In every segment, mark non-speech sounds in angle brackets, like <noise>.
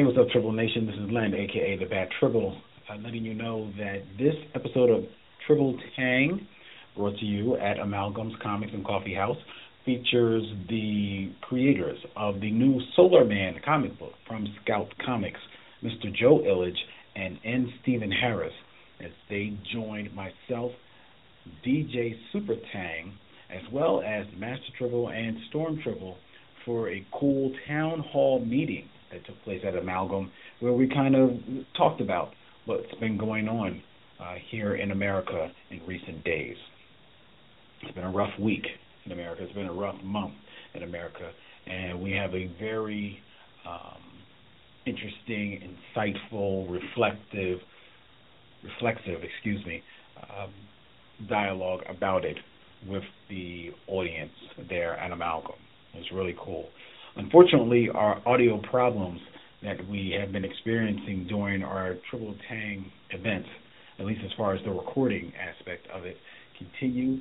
Hey, what's up, Tribble Nation? This is Len, aka the Bat Tribble, uh, letting you know that this episode of Tribble Tang, brought to you at Amalgam's Comics and Coffee House, features the creators of the new Solar Man comic book from Scout Comics, Mr. Joe Illidge and N. Stephen Harris, as they joined myself, DJ Super Tang, as well as Master Tribble and Storm Tribble for a cool town hall meeting that took place at Amalgam, where we kind of talked about what's been going on uh, here in America in recent days. It's been a rough week in America. It's been a rough month in America, and we have a very um, interesting, insightful, reflective, reflexive, excuse me, um, dialogue about it with the audience there at Amalgam. It's really cool. Unfortunately, our audio problems that we have been experiencing during our Tribble Tang events, at least as far as the recording aspect of it, continue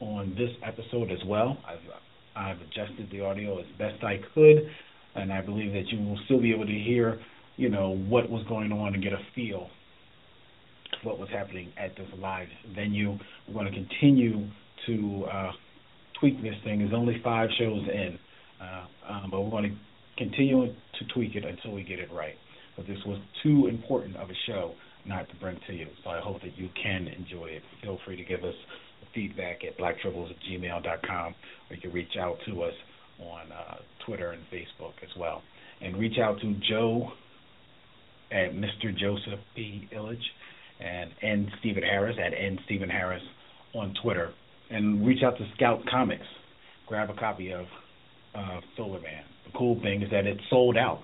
on this episode as well. I've I've adjusted the audio as best I could, and I believe that you will still be able to hear, you know, what was going on and get a feel what was happening at this live venue. We're going to continue to uh, tweak this thing. There's only five shows in, uh, um, but we're going to continue to tweak it until we get it right. But this was too important of a show not to bring to you, so I hope that you can enjoy it. Feel free to give us feedback at blacktribbles at gmail.com, or you can reach out to us on uh, Twitter and Facebook as well. And reach out to Joe at Mr. Joseph P. Illidge and N. Stephen Harris at N. Stephen Harris on Twitter. And reach out to Scout Comics. Grab a copy of uh, Solar Man. The cool thing is that it's sold out.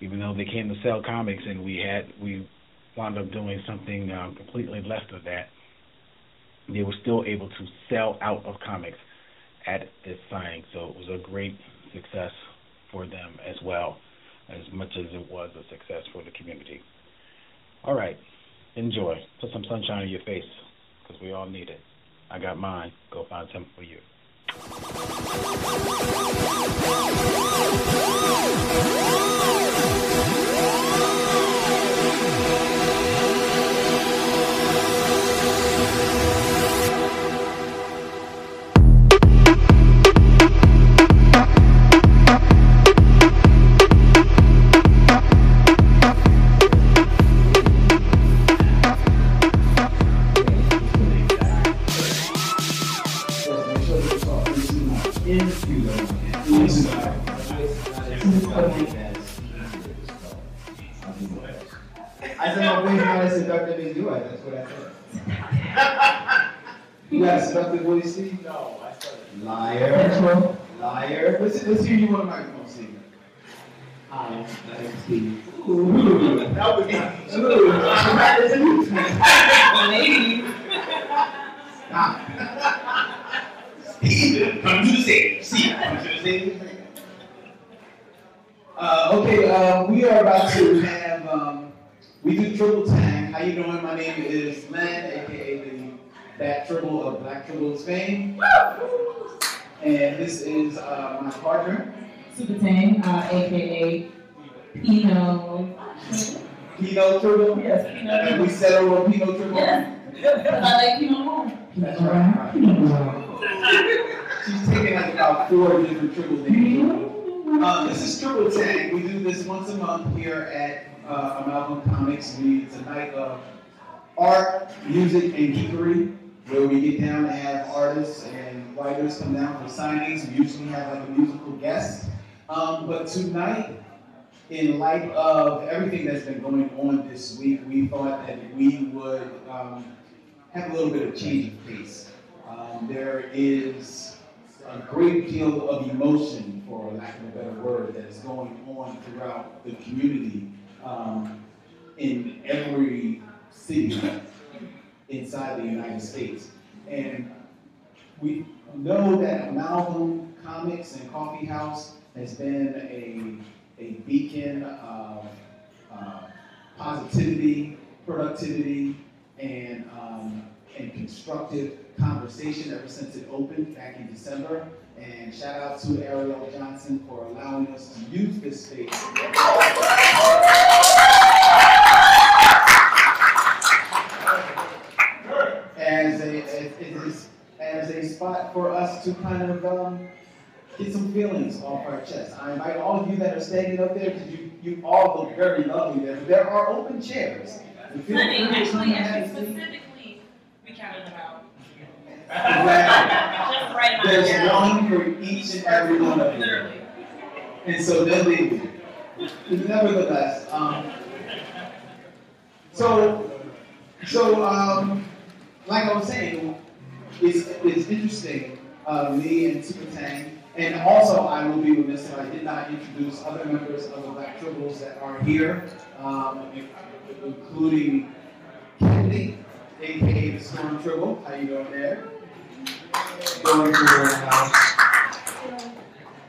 Even though they came to sell comics and we had we wound up doing something uh, completely less of that, they were still able to sell out of comics at this signing. So it was a great success for them as well, as much as it was a success for the community. All right, enjoy. Put some sunshine in your face, because we all need it. I got mine. Go find some for you. Yeah. Uh, my partner, Super Tang, uh, aka Pino. Pino Tribble. Yes, And we settled on Pino Tribble. Yes, I like Pino more. That's right. She's taking like about four different tribble names. Uh, this is Tribble Tang. We do this once a month here at uh, Amalgam Comics. We, it's a night of art, music, and geekery, where we get down and have artists and writers come down for signings. We usually have like a musical guest. Um, but tonight, in light of everything that's been going on this week, we thought that we would um, have a little bit of change of pace. Um, there is a great deal of emotion, for lack of a better word, that is going on throughout the community um, in every city inside the United States. And we know that Amalgam Comics and Coffee House has been a, a beacon of uh, positivity, productivity, and, um, and constructive conversation ever since it opened back in December. And shout out to Ariel Johnson for allowing us to use this space get some feelings off our chest. I invite all of you that are standing up there, because you, you all look very lovely there, there are open chairs. Honey, actually, actually, specifically, we counted them out. Right. There's one for each and every one of you. Literally. And so they'll leave. Nevertheless, um, so, so, um, like I was saying, it's, it's interesting, uh, me and Super Tang, and also I will be remiss if I did not introduce other members of the Black Tribbles that are here, um, including Kennedy, aka the Storm Tribble. How you doing there? Going to your house.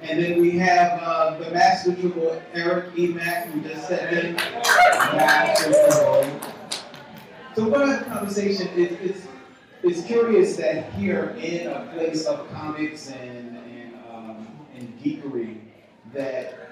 And then we have uh, the Master Tribble, Eric E. Mack, who just stepped in. <laughs> Master Tribble. So what our conversation is, it's, it's curious that here in a place of comics and, and, um, and geekery, that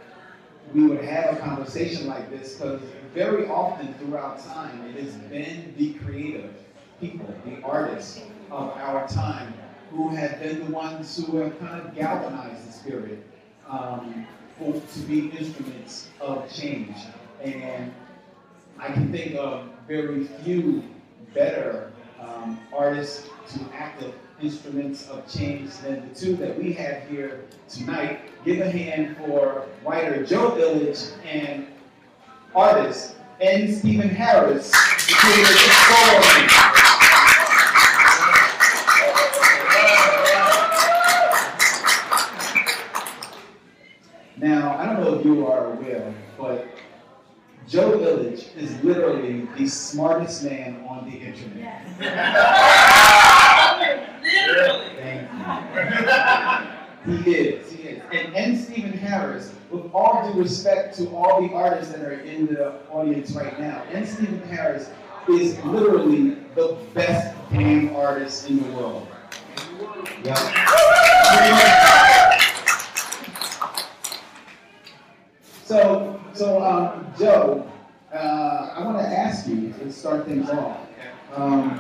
we would have a conversation like this, because very often throughout time, it has been the creative people, the artists of our time, who have been the ones who have kind of galvanized the spirit um, for, to be instruments of change. And I can think of very few better um, artists to act as instruments of change than the two that we have here tonight. Give a hand for writer Joe Illidge and artist N. Stephen Harris. Now, I don't know if you are aware, but Joe Illidge is literally the smartest man on the internet. <laughs> Literally. Thank you. He is, he is. And N. Stephen Harris, with all due respect to all the artists that are in the audience right now, N. Stephen Harris is literally the best damn artist in the world. So, so um, Joe, uh, I want to ask you to start things off. Um,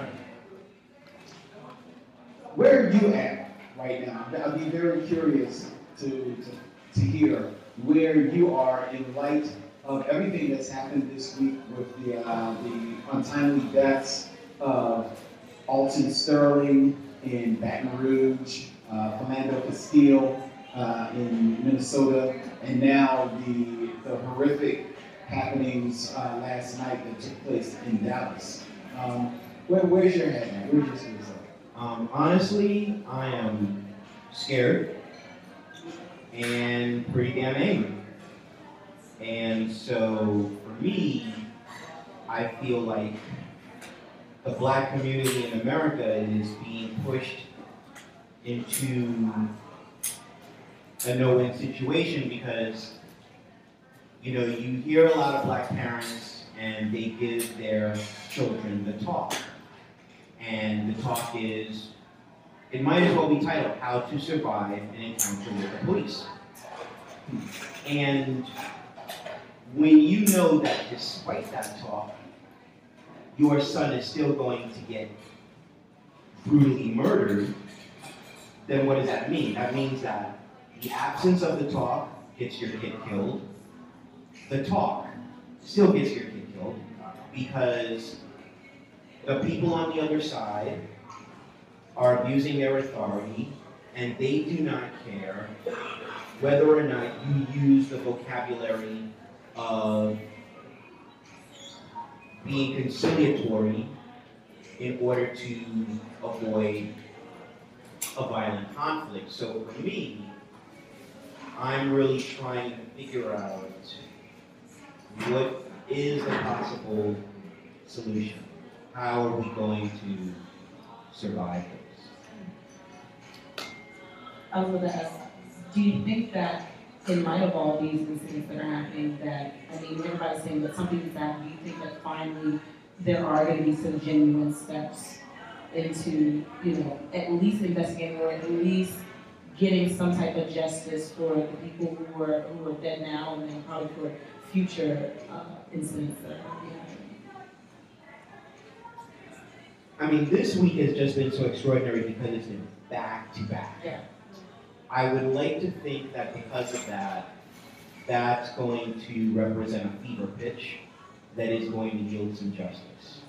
where are you at right now? I'd be very curious to, to, to hear where you are in light of everything that's happened this week with the, uh, the untimely deaths of Alton Sterling in Baton Rouge, uh, Philando Castile uh, in Minnesota, and now the, the horrific happenings uh, last night that took place in Dallas. Um, where, where's your head at? Where's your at? Um, honestly, I am scared and pretty damn angry. And so for me, I feel like the black community in America is being pushed into a no-win situation because, you know, you hear a lot of black parents and they give their children the talk. And the talk is, it might as well be titled How to Survive an Encounter with the Police. And when you know that despite that talk, your son is still going to get brutally murdered, then what does that mean? That means that the absence of the talk gets your kid killed. The talk still gets your kid killed because the people on the other side are abusing their authority and they do not care whether or not you use the vocabulary of being conciliatory in order to avoid a violent conflict. So for me, I'm really trying to figure out what is the possible solution? How are we going to survive this? I was gonna ask, do you think that in light of all these incidents that are happening, that, I mean, everybody's saying that something's that, do you think that finally there are gonna be some genuine steps into, you know, at least investigating or at least getting some type of justice for the people who are, who are dead now and then probably for future, uh, incidents that are happening? I mean, this week has just been so extraordinary because it's been back to back. Yeah. I would like to think that because of that, that's going to represent a fever pitch that is going to yield some justice.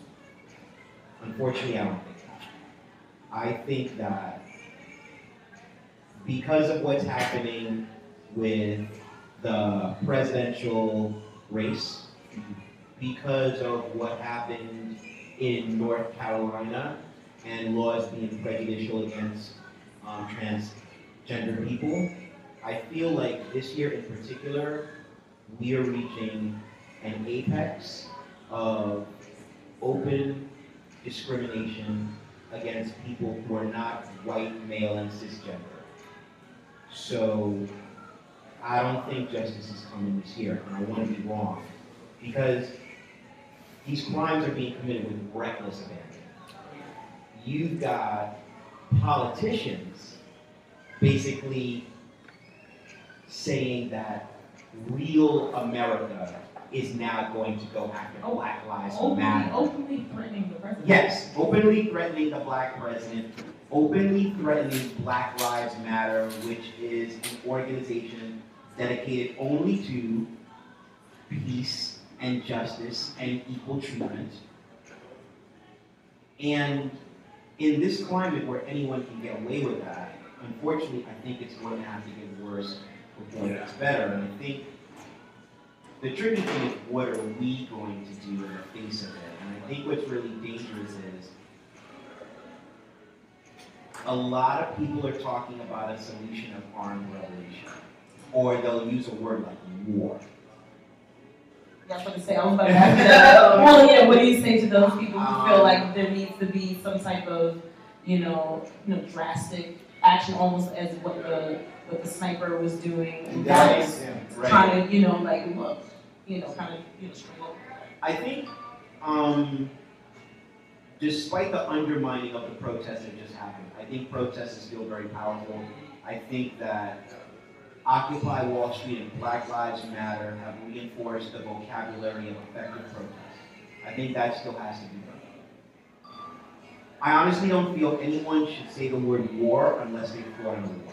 Unfortunately, I don't think that. I think that because of what's happening with the presidential race, because of what happened in North Carolina and laws being prejudicial against um, transgender people, I feel like this year in particular, we are reaching an apex of open discrimination against people who are not white, male, and cisgender. So I don't think justice is coming this year, and I want to be wrong. Because these crimes are being committed with reckless abandon. You've got politicians basically saying that real America is now going to go after Black Lives Openly, Matter. openly threatening the president. Yes, openly threatening the black president, openly threatening Black Lives Matter, which is an organization dedicated only to peace and justice and equal treatment. And in this climate where anyone can get away with that, unfortunately, I think it's going to have to get worse before it gets better. And I think the tricky thing is what are we going to do in the face of it? And I think what's really dangerous is a lot of people are talking about a solution of armed revolution. Or they'll use a word like war. Yeah, I was to say, I was about to ask that. <laughs> Well, yeah, what do you say to those people who feel like there needs to be some type of, you know, you know, drastic action, almost as what the, what the sniper was doing in Dallas? Right. Kind of, you know, like, look, you know, kind of, you know, straight up. I think, um, despite the undermining of the protests that just happened, I think protests is still very powerful. I think that Occupy Wall Street and Black Lives Matter have reinforced the vocabulary of effective protest. I think that still has to be done. I honestly don't feel anyone should say the word war unless they fought in a war.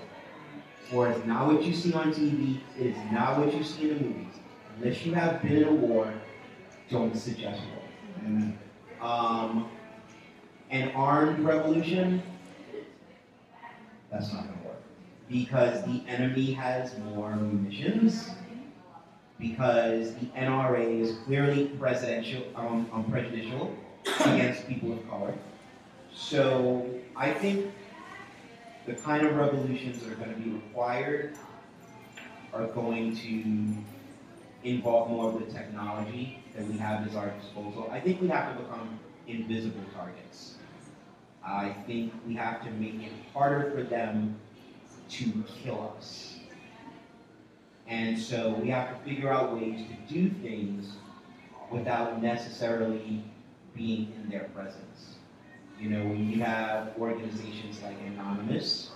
War is not what you see on TV, it is not what you see in the movies. Unless you have been in a war, don't suggest war. Um, an armed revolution, that's not gonna work. Because the enemy has more munitions, because the NRA is clearly presidential, um, um, prejudicial against people of color. So I think the kind of revolutions that are gonna be required are going to involve more of the technology that we have at our disposal. I think we have to become invisible targets. I think we have to make it harder for them to kill us. And so we have to figure out ways to do things without necessarily being in their presence. You know, when you have organizations like Anonymous,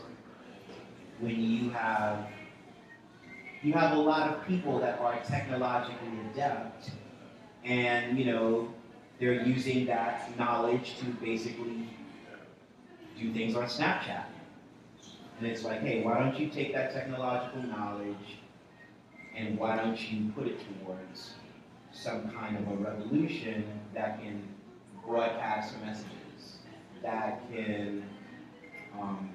when you have you have a lot of people that are technologically adept and you know they're using that knowledge to basically do things on Snapchat. And it's like, hey, why don't you take that technological knowledge and why don't you put it towards some kind of a revolution that can broadcast messages, that can um,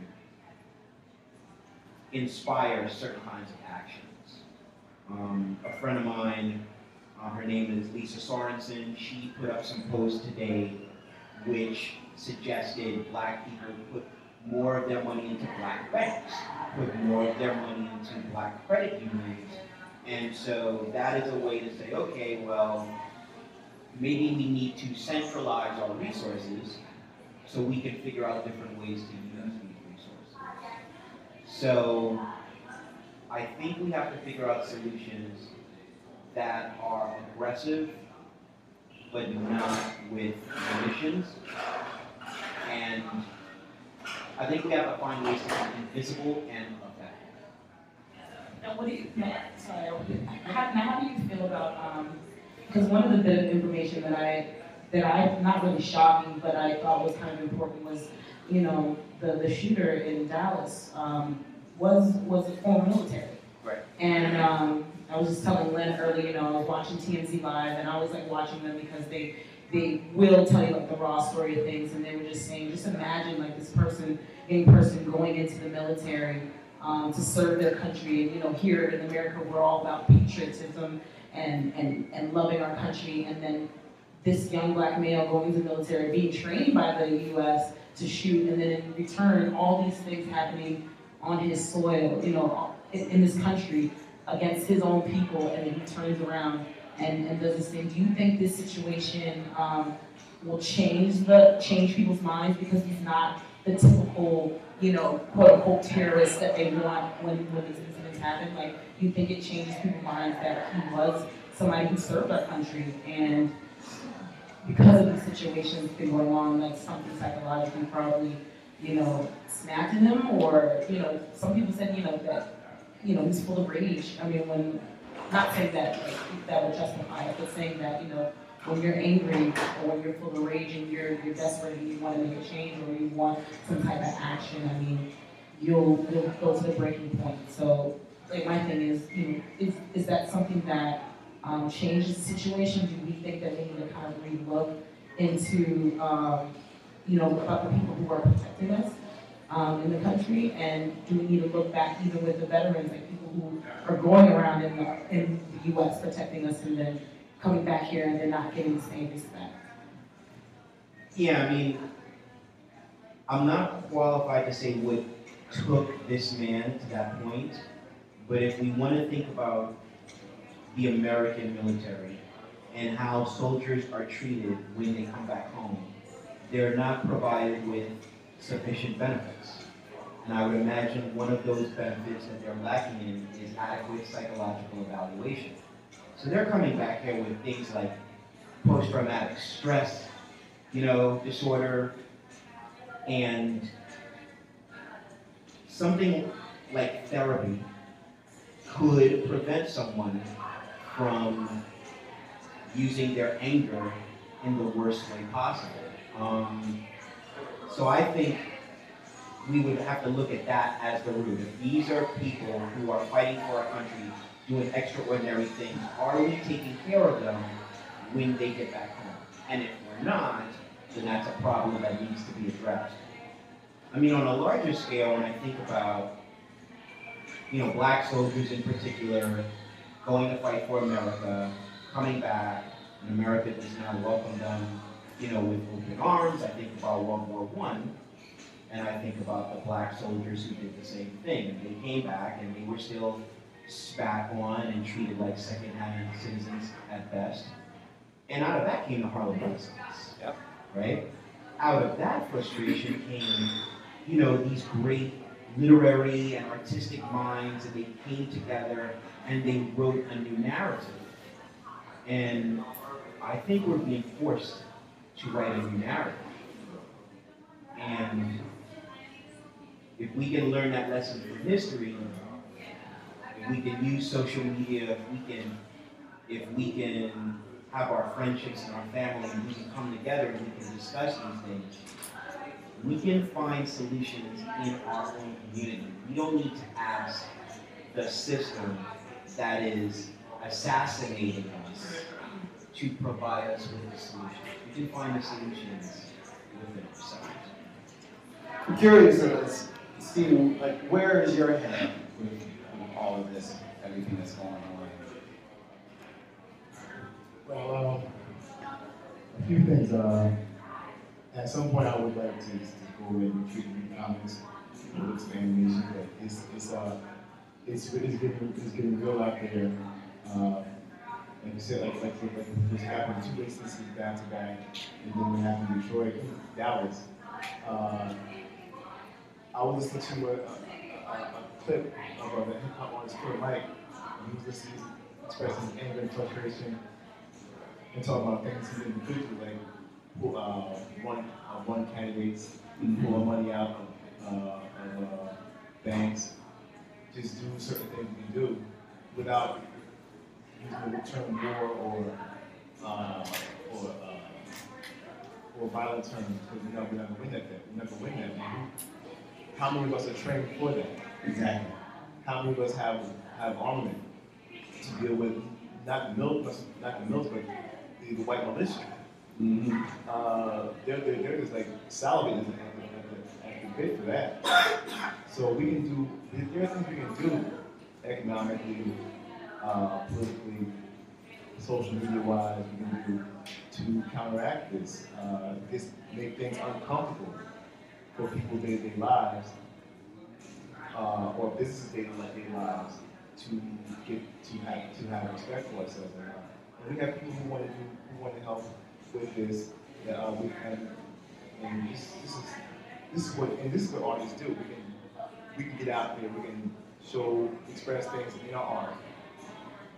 inspire certain kinds of actions. Um, a friend of mine, uh, her name is Lisa Sorensen, she put up some posts today which suggested black people put more of their money into black banks, put more of their money into black credit unions. And so that is a way to say, okay, well, maybe we need to centralize our resources so we can figure out different ways to use these resources. So I think we have to figure out solutions that are aggressive, but not with emissions. And I think we have to find ways to be invisible and effective. Now, what do you, sorry, how, now how do you feel about, um, because one of the bit of information that I, that I, not really shocking, but I thought was kind of important was, you know, the, the shooter in Dallas, um, was, was a former military. Right. And, um, I was just telling Len earlier, you know, I was watching TMZ Live, and I always like watching them because they, they will tell you like the raw story of things, and they were just saying, just imagine like this person, young person going into the military, um, to serve their country, and you know, here in America, we're all about patriotism and, and, and loving our country, and then this young black male going to the military, being trained by the U.S. to shoot, and then in return, all these things happening on his soil, you know, in, in this country against his own people, and then he turns around and, and does this thing. Do you think this situation um, will change the change people's minds because he's not the typical, you know, quote unquote terrorist that they want when when these incidents happen? Like, do you think it changes people's minds that he was somebody who served our country and because of these situations been going on, like something psychologically probably, you know, snapped in him, or you know, some people said, you know, that you know he's full of rage. I mean, when not saying that like, that would justify it, but saying that you know when you're angry or when you're full of rage and you're you're desperate and you want to make a change or you want some type of action, I mean, you'll you'll go to the breaking point. So like my thing is, you know, is is that something that um, changes the situation? Do we think that we need to kind of relook into um, you know about the people who are protecting us? Um, in the country, and do we need to look back even with the veterans, like who are going around in the, in the U.S. protecting us and then coming back here and they're not getting the same respect? Yeah, I mean, I'm not qualified to say what took this man to that point, but if we want to think about the American military and how soldiers are treated when they come back home, they're not provided with sufficient benefits. And I would imagine one of those benefits that they're lacking in is adequate psychological evaluation. So they're coming back here with things like post-traumatic stress, you know, disorder, and something like therapy could prevent someone from using their anger in the worst way possible. Um, so I think we would have to look at that as the root. If these are people who are fighting for our country, doing extraordinary things, are we taking care of them when they get back home? And if we're not, then that's a problem that needs to be addressed. I mean, on a larger scale, when I think about, you know, black soldiers in particular, going to fight for America, coming back, and America does not welcome them, you know, with open arms. I think about World War One, and I think about the black soldiers who did the same thing. They came back and they were still spat on and treated like second-hand citizens at best. And out of that came the Harlem Renaissance. Yep. Right? Out of that frustration came, you know, these great literary and artistic minds, and they came together and they wrote a new narrative. And I think we're being forced to write a new narrative. And if we can learn that lesson from history, if we can use social media, if we can, if we can have our friendships and our family, and we can come together and we can discuss these things, we can find solutions in our own community. We don't need to ask the system that is assassinating us to provide us with a solution. We can find the solutions within ourselves. I'm curious, uh, Stephen, like, where is your head with, all of this, everything that's going on? Well, um, a few things. Uh, at some point, I would like to, to go and retreat in comments with explanation, but it's it's uh it's it's getting it's getting real out there. Uh, like you said, like like like this happened two instances back to back, and then we happened in Detroit, Dallas. Uh, I was listening to a, a, a, a clip of a hip hop artist, Killer Mike, and he was listening, expressing anger and frustration and talking about things he didn't do, like pull, uh, one uh, one candidates pull money out of, uh, of uh, banks, just do certain things we do without using the term war or uh, or uh, or violent terms because we know we're never win that. We never win that. How many of us are trained for that? Exactly. How many of us have, have armament to deal with, not the not the military, but the, the white militia? Mm-hmm. uh, they're, they're, they're just like salivating at the, at the, bit for that. So we can do, there- are things we can do economically, uh, politically, social media wise, we can do to counteract this. Uh, this make things uncomfortable for people day to day lives, uh, or businesses day to day lives to get, to have, to have respect for ourselves. And, uh, and we have people who want to do, who want to help with this, that uh, we can, and this, this is, this is what, and this is what artists do. We can, we can get out there, we can show, express things in our art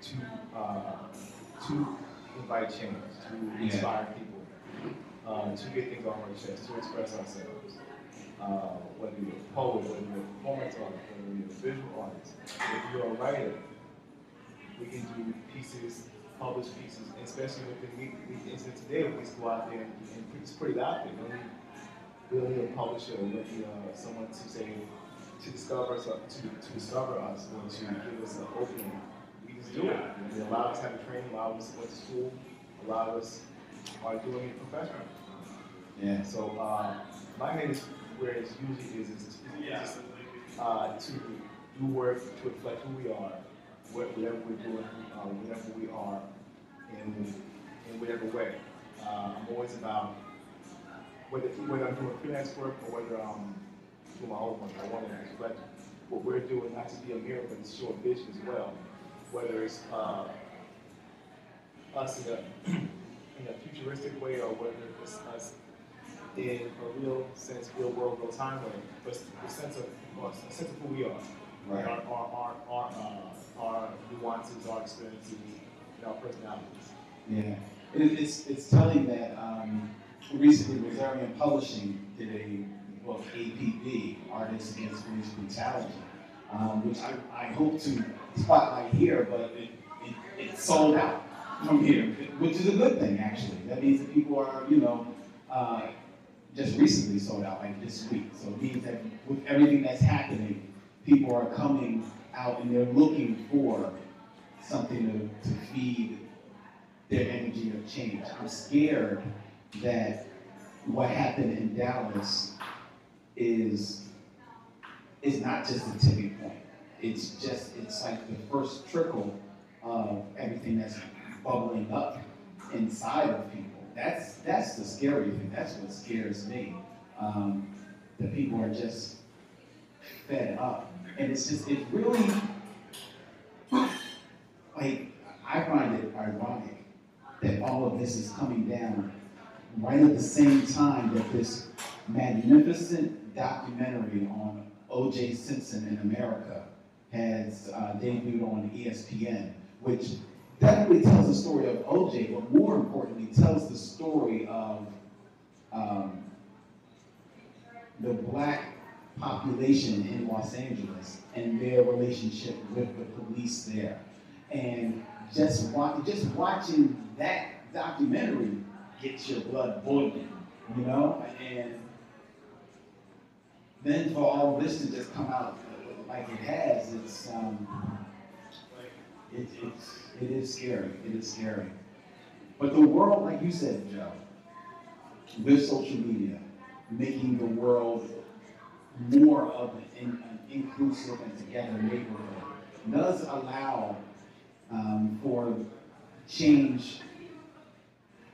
to, uh, to invite change, to Yeah. inspire people, uh, to get things off our chest, to express ourselves. Uh, whether you're a poet, whether you're a performance artist, whether you're a visual artist, if you're a writer, we can do pieces, publish pieces, especially with the the today, we just go out there and, and put- just it out there. We don't need, we don't need a publisher, we don't need uh, someone to say, to discover us, uh, to, to discover us, or to give us an opening. We just do it. And a lot of us have a training, a lot of us went to school, a lot us are doing it professionally. Yeah. So, uh, my name is where it usually is, is to, just, uh, to do work to reflect who we are, whatever we're doing, uh, whatever we are, in, in whatever way. Uh, I'm always about, whether, whether I'm doing freelance work or whether I'm doing my own work, I want to reflect what we're doing, not to be a mirror, but to show a vision as well. Whether it's, uh, us in a, <clears throat> in a futuristic way or whether it's us in a real sense, real world, real time way, but the sense of, a sense of who we are. Right. Our, our, our, our, uh, our nuances, our experiences, and our personalities. Yeah, it, it's, it's telling that, um, recently Rosarium Publishing did a book, APB, Artists Against Police Brutality, um, which I, I hope to spotlight here, but it, it, it sold out from here, which is a good thing, actually. That means that people are, you know, uh, just recently sold out, like this week. So it means that with everything that's happening, people are coming out and they're looking for something to, to feed their energy of change. I'm scared that what happened in Dallas is is not just a tipping point. It's just it's like the first trickle of everything that's bubbling up inside of people. That's that's the scary thing. That's what scares me. Um, that people are just fed up, and it's just it really like I find it ironic that all of this is coming down right at the same time that this magnificent documentary on O.J. Simpson in America has uh, debuted on ESPN, which definitely tells the story of O.J., but more importantly, tells the story of um, the black population in Los Angeles and their relationship with the police there. And just just watching that documentary gets your blood boiling, you know? And then for all this to just come out like it has, it's um, it, it's it is scary. It is scary. But the world, like you said, Joe, with social media, making the world more of an, inclusive and together neighborhood, does allow um, for change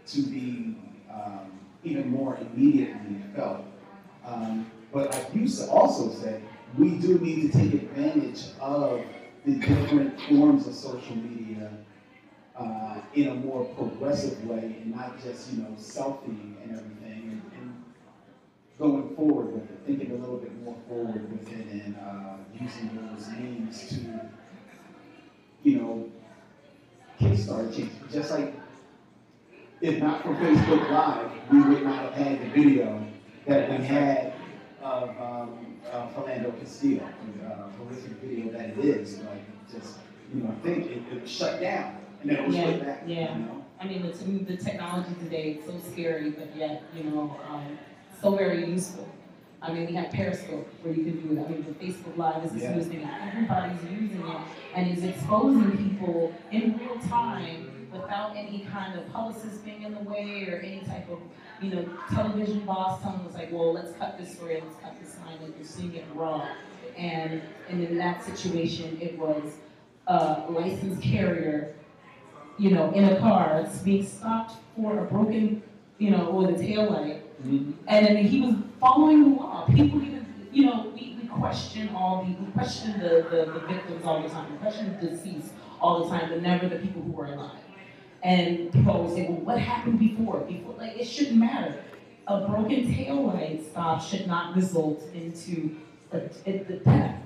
to be um, even more immediately felt. Um, but like you also said, we do need to take advantage of the different forms of social media uh, in a more progressive way and not just, you know, selfie and everything. And, and going forward with it, thinking a little bit more forward with it and uh, using those means to, you know, kickstart change. Just like if not for Facebook Live, we would not have had the video that we had of um, uh, Philando Castillo, the uh, horrific video that it is. Like, just, you know, think it, it was shut down and then it was Yeah, put back. yeah. You know? I mean, the, the technology today is so scary, but yet, you know, um, so very useful. I mean, we have Periscope where you can do it. I mean, the Facebook Live is the Yeah. newest thing. Everybody's using it and is exposing people in real time without any kind of publicist being in the way or any type of, you know, television boss telling us like, well, let's cut this story, let's cut this line, like you're seeing it raw. And, and in that situation, it was a licensed carrier, you know, in a car, being stopped for a broken, you know, or the taillight. Mhm. And then he was following the law. People even, you know, we, we question all the, we question the, the, the victims all the time. We question the deceased all the time, but never the people who were alive. And people always say, well, what happened before? Before, like, it shouldn't matter. A broken taillight stop should not result into a, the death.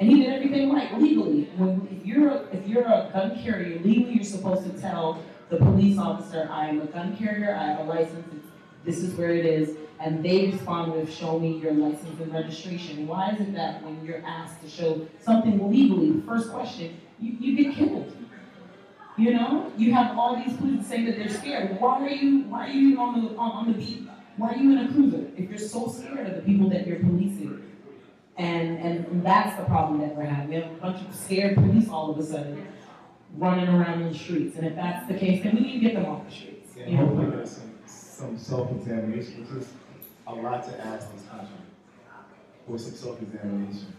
And he did everything right legally. When if you're a, if you're a gun carrier, legally you're supposed to tell the police officer, I am a gun carrier, I have a license, this is where it is, and they respond with, show me your license and registration. Why is it that when you're asked to show something legally, the first question, you, you get killed? You know, you have all these police saying that they're scared. Why are you? Why are you on the on, on the beat? Why are you in a cruiser if you're so scared of the people that you're policing? And and that's the problem that we're having. We have a bunch of scared police all of a sudden running around in the streets. And if that's the case, then we need to get them off the streets. And You know? hopefully there's some, some self-examination, which is a lot to ask this country, for some self-examination.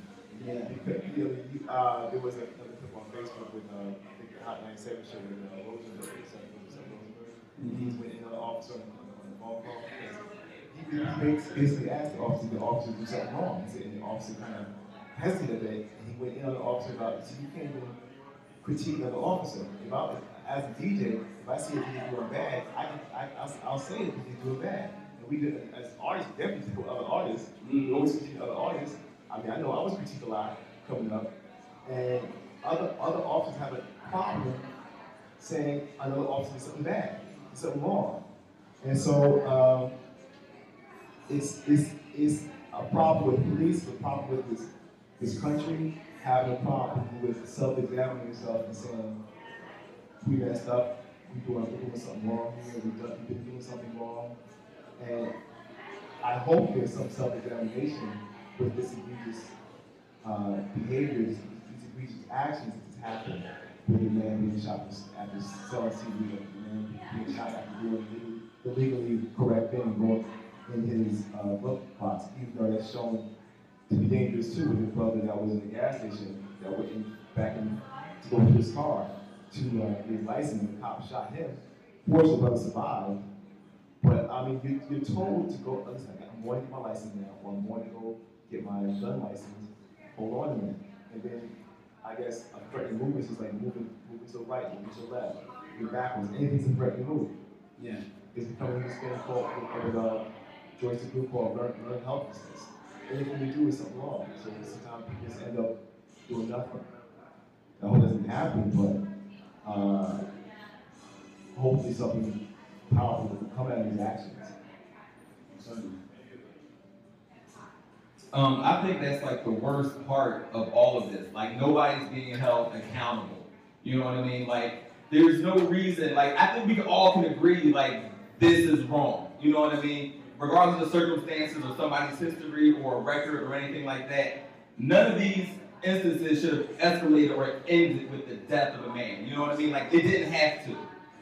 Yeah. Because, <laughs> you know, you, uh, there was a, another clip on Facebook with, uh, I think the Hot 97 show with, uh, Rosenberg, or something, or something, Rosenberg. He's with another officer on, on, on the phone call, because he, he basically asked the officer, the officer do something wrong, he said, and the officer kind of hesitated a bit, and he went in on the officer about, so you can't even critique another officer. If I, as a DJ, if I see a DJ doing bad, I can, I, I'll, I'll say it because he's doing bad. And we did, as artists, definitely critique other artists. We always critique other artists. I mean, I know I was critiqued a lot coming up, and other other officers have a problem saying another officer did something bad, did something wrong. And so um, it's, it's, it's a problem with police, a problem with this, this country, having a problem with self-examining yourself and saying, we messed up, we doing, we're doing something wrong here, we've done, been doing something wrong. And I hope there's some self-examination with this egregious uh, behaviors, these egregious actions that's with the man being shot after selling CD, the man being shot after doing the legally correct thing, going in his uh, glove box, even though that's shown to be dangerous too with his brother that was in the gas station that went in, back in to go to his car to uh, get his license. The cop shot him. Fortunately, the brother survived. But I mean, you, you're told to go. Listen, I'm going to get my license now, or I'm going to go get my gun license. Hold on a minute, and then I guess a threatening movement is like moving, moving to the right, moving to the left, moving backwards. Anything's a threatening move. Yeah. It's becoming this thing called, with uh, Joyce DeGruy called learn, learn helplessness. Anything we do is something wrong. So sometimes people just end up doing nothing. I hope it doesn't happen, but uh, hopefully something powerful will come out of these actions. Um, I think that's like the worst part of all of this. Like nobody's being held accountable. You know what I mean? Like there's no reason. Like I think we all can agree. Like this is wrong. You know what I mean? Regardless of the circumstances or somebody's history or record or anything like that, none of these instances should have escalated or ended with the death of a man. You know what I mean? Like it didn't have to.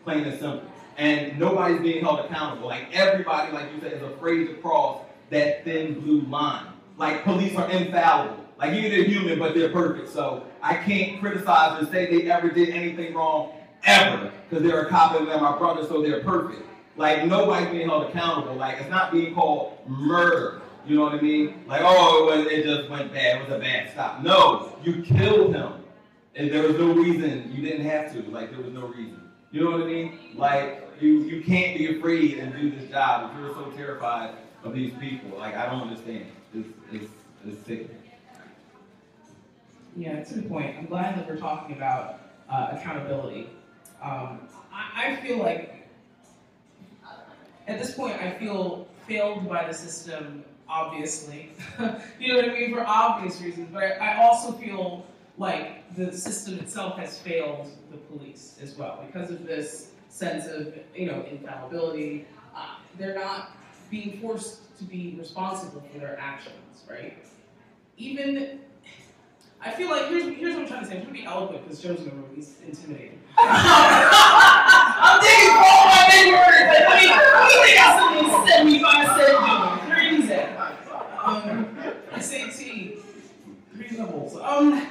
Plain and simple. And nobody's being held accountable. Like everybody, like you said, is afraid to cross that thin blue line. Like police are infallible. Like yeah, they're human, but they're perfect. So I can't criticize or say they ever did anything wrong ever because they're a cop and they're my brother, so they're perfect. Like nobody's being held accountable. Like it's not being called murder. You know what I mean? Like oh, it, was, it just went bad. It was a bad stop. No, you killed him, and there was no reason. You didn't have to. Like there was no reason. You know what I mean? Like you you can't be afraid and do this job if you're so terrified of these people. Like I don't understand. It's it's sick. Yeah, to the point. I'm glad that we're talking about uh, accountability. Um, I, I feel like at this point, I feel failed by the system, obviously. <laughs> you know what I mean? For obvious reasons. But I also feel like the system itself has failed the police as well because of this sense of, you know, infallibility. Uh, they're not being forced to be responsible for their actions, right? Even, I feel like, here's, here's what I'm trying to say, I'm trying to be eloquent because Joe's in the room, he's intimidating. <laughs> I'm digging for all my big words, like, let me, let me got something 75 cent doing, crazy. Um, SAT, levels. Um,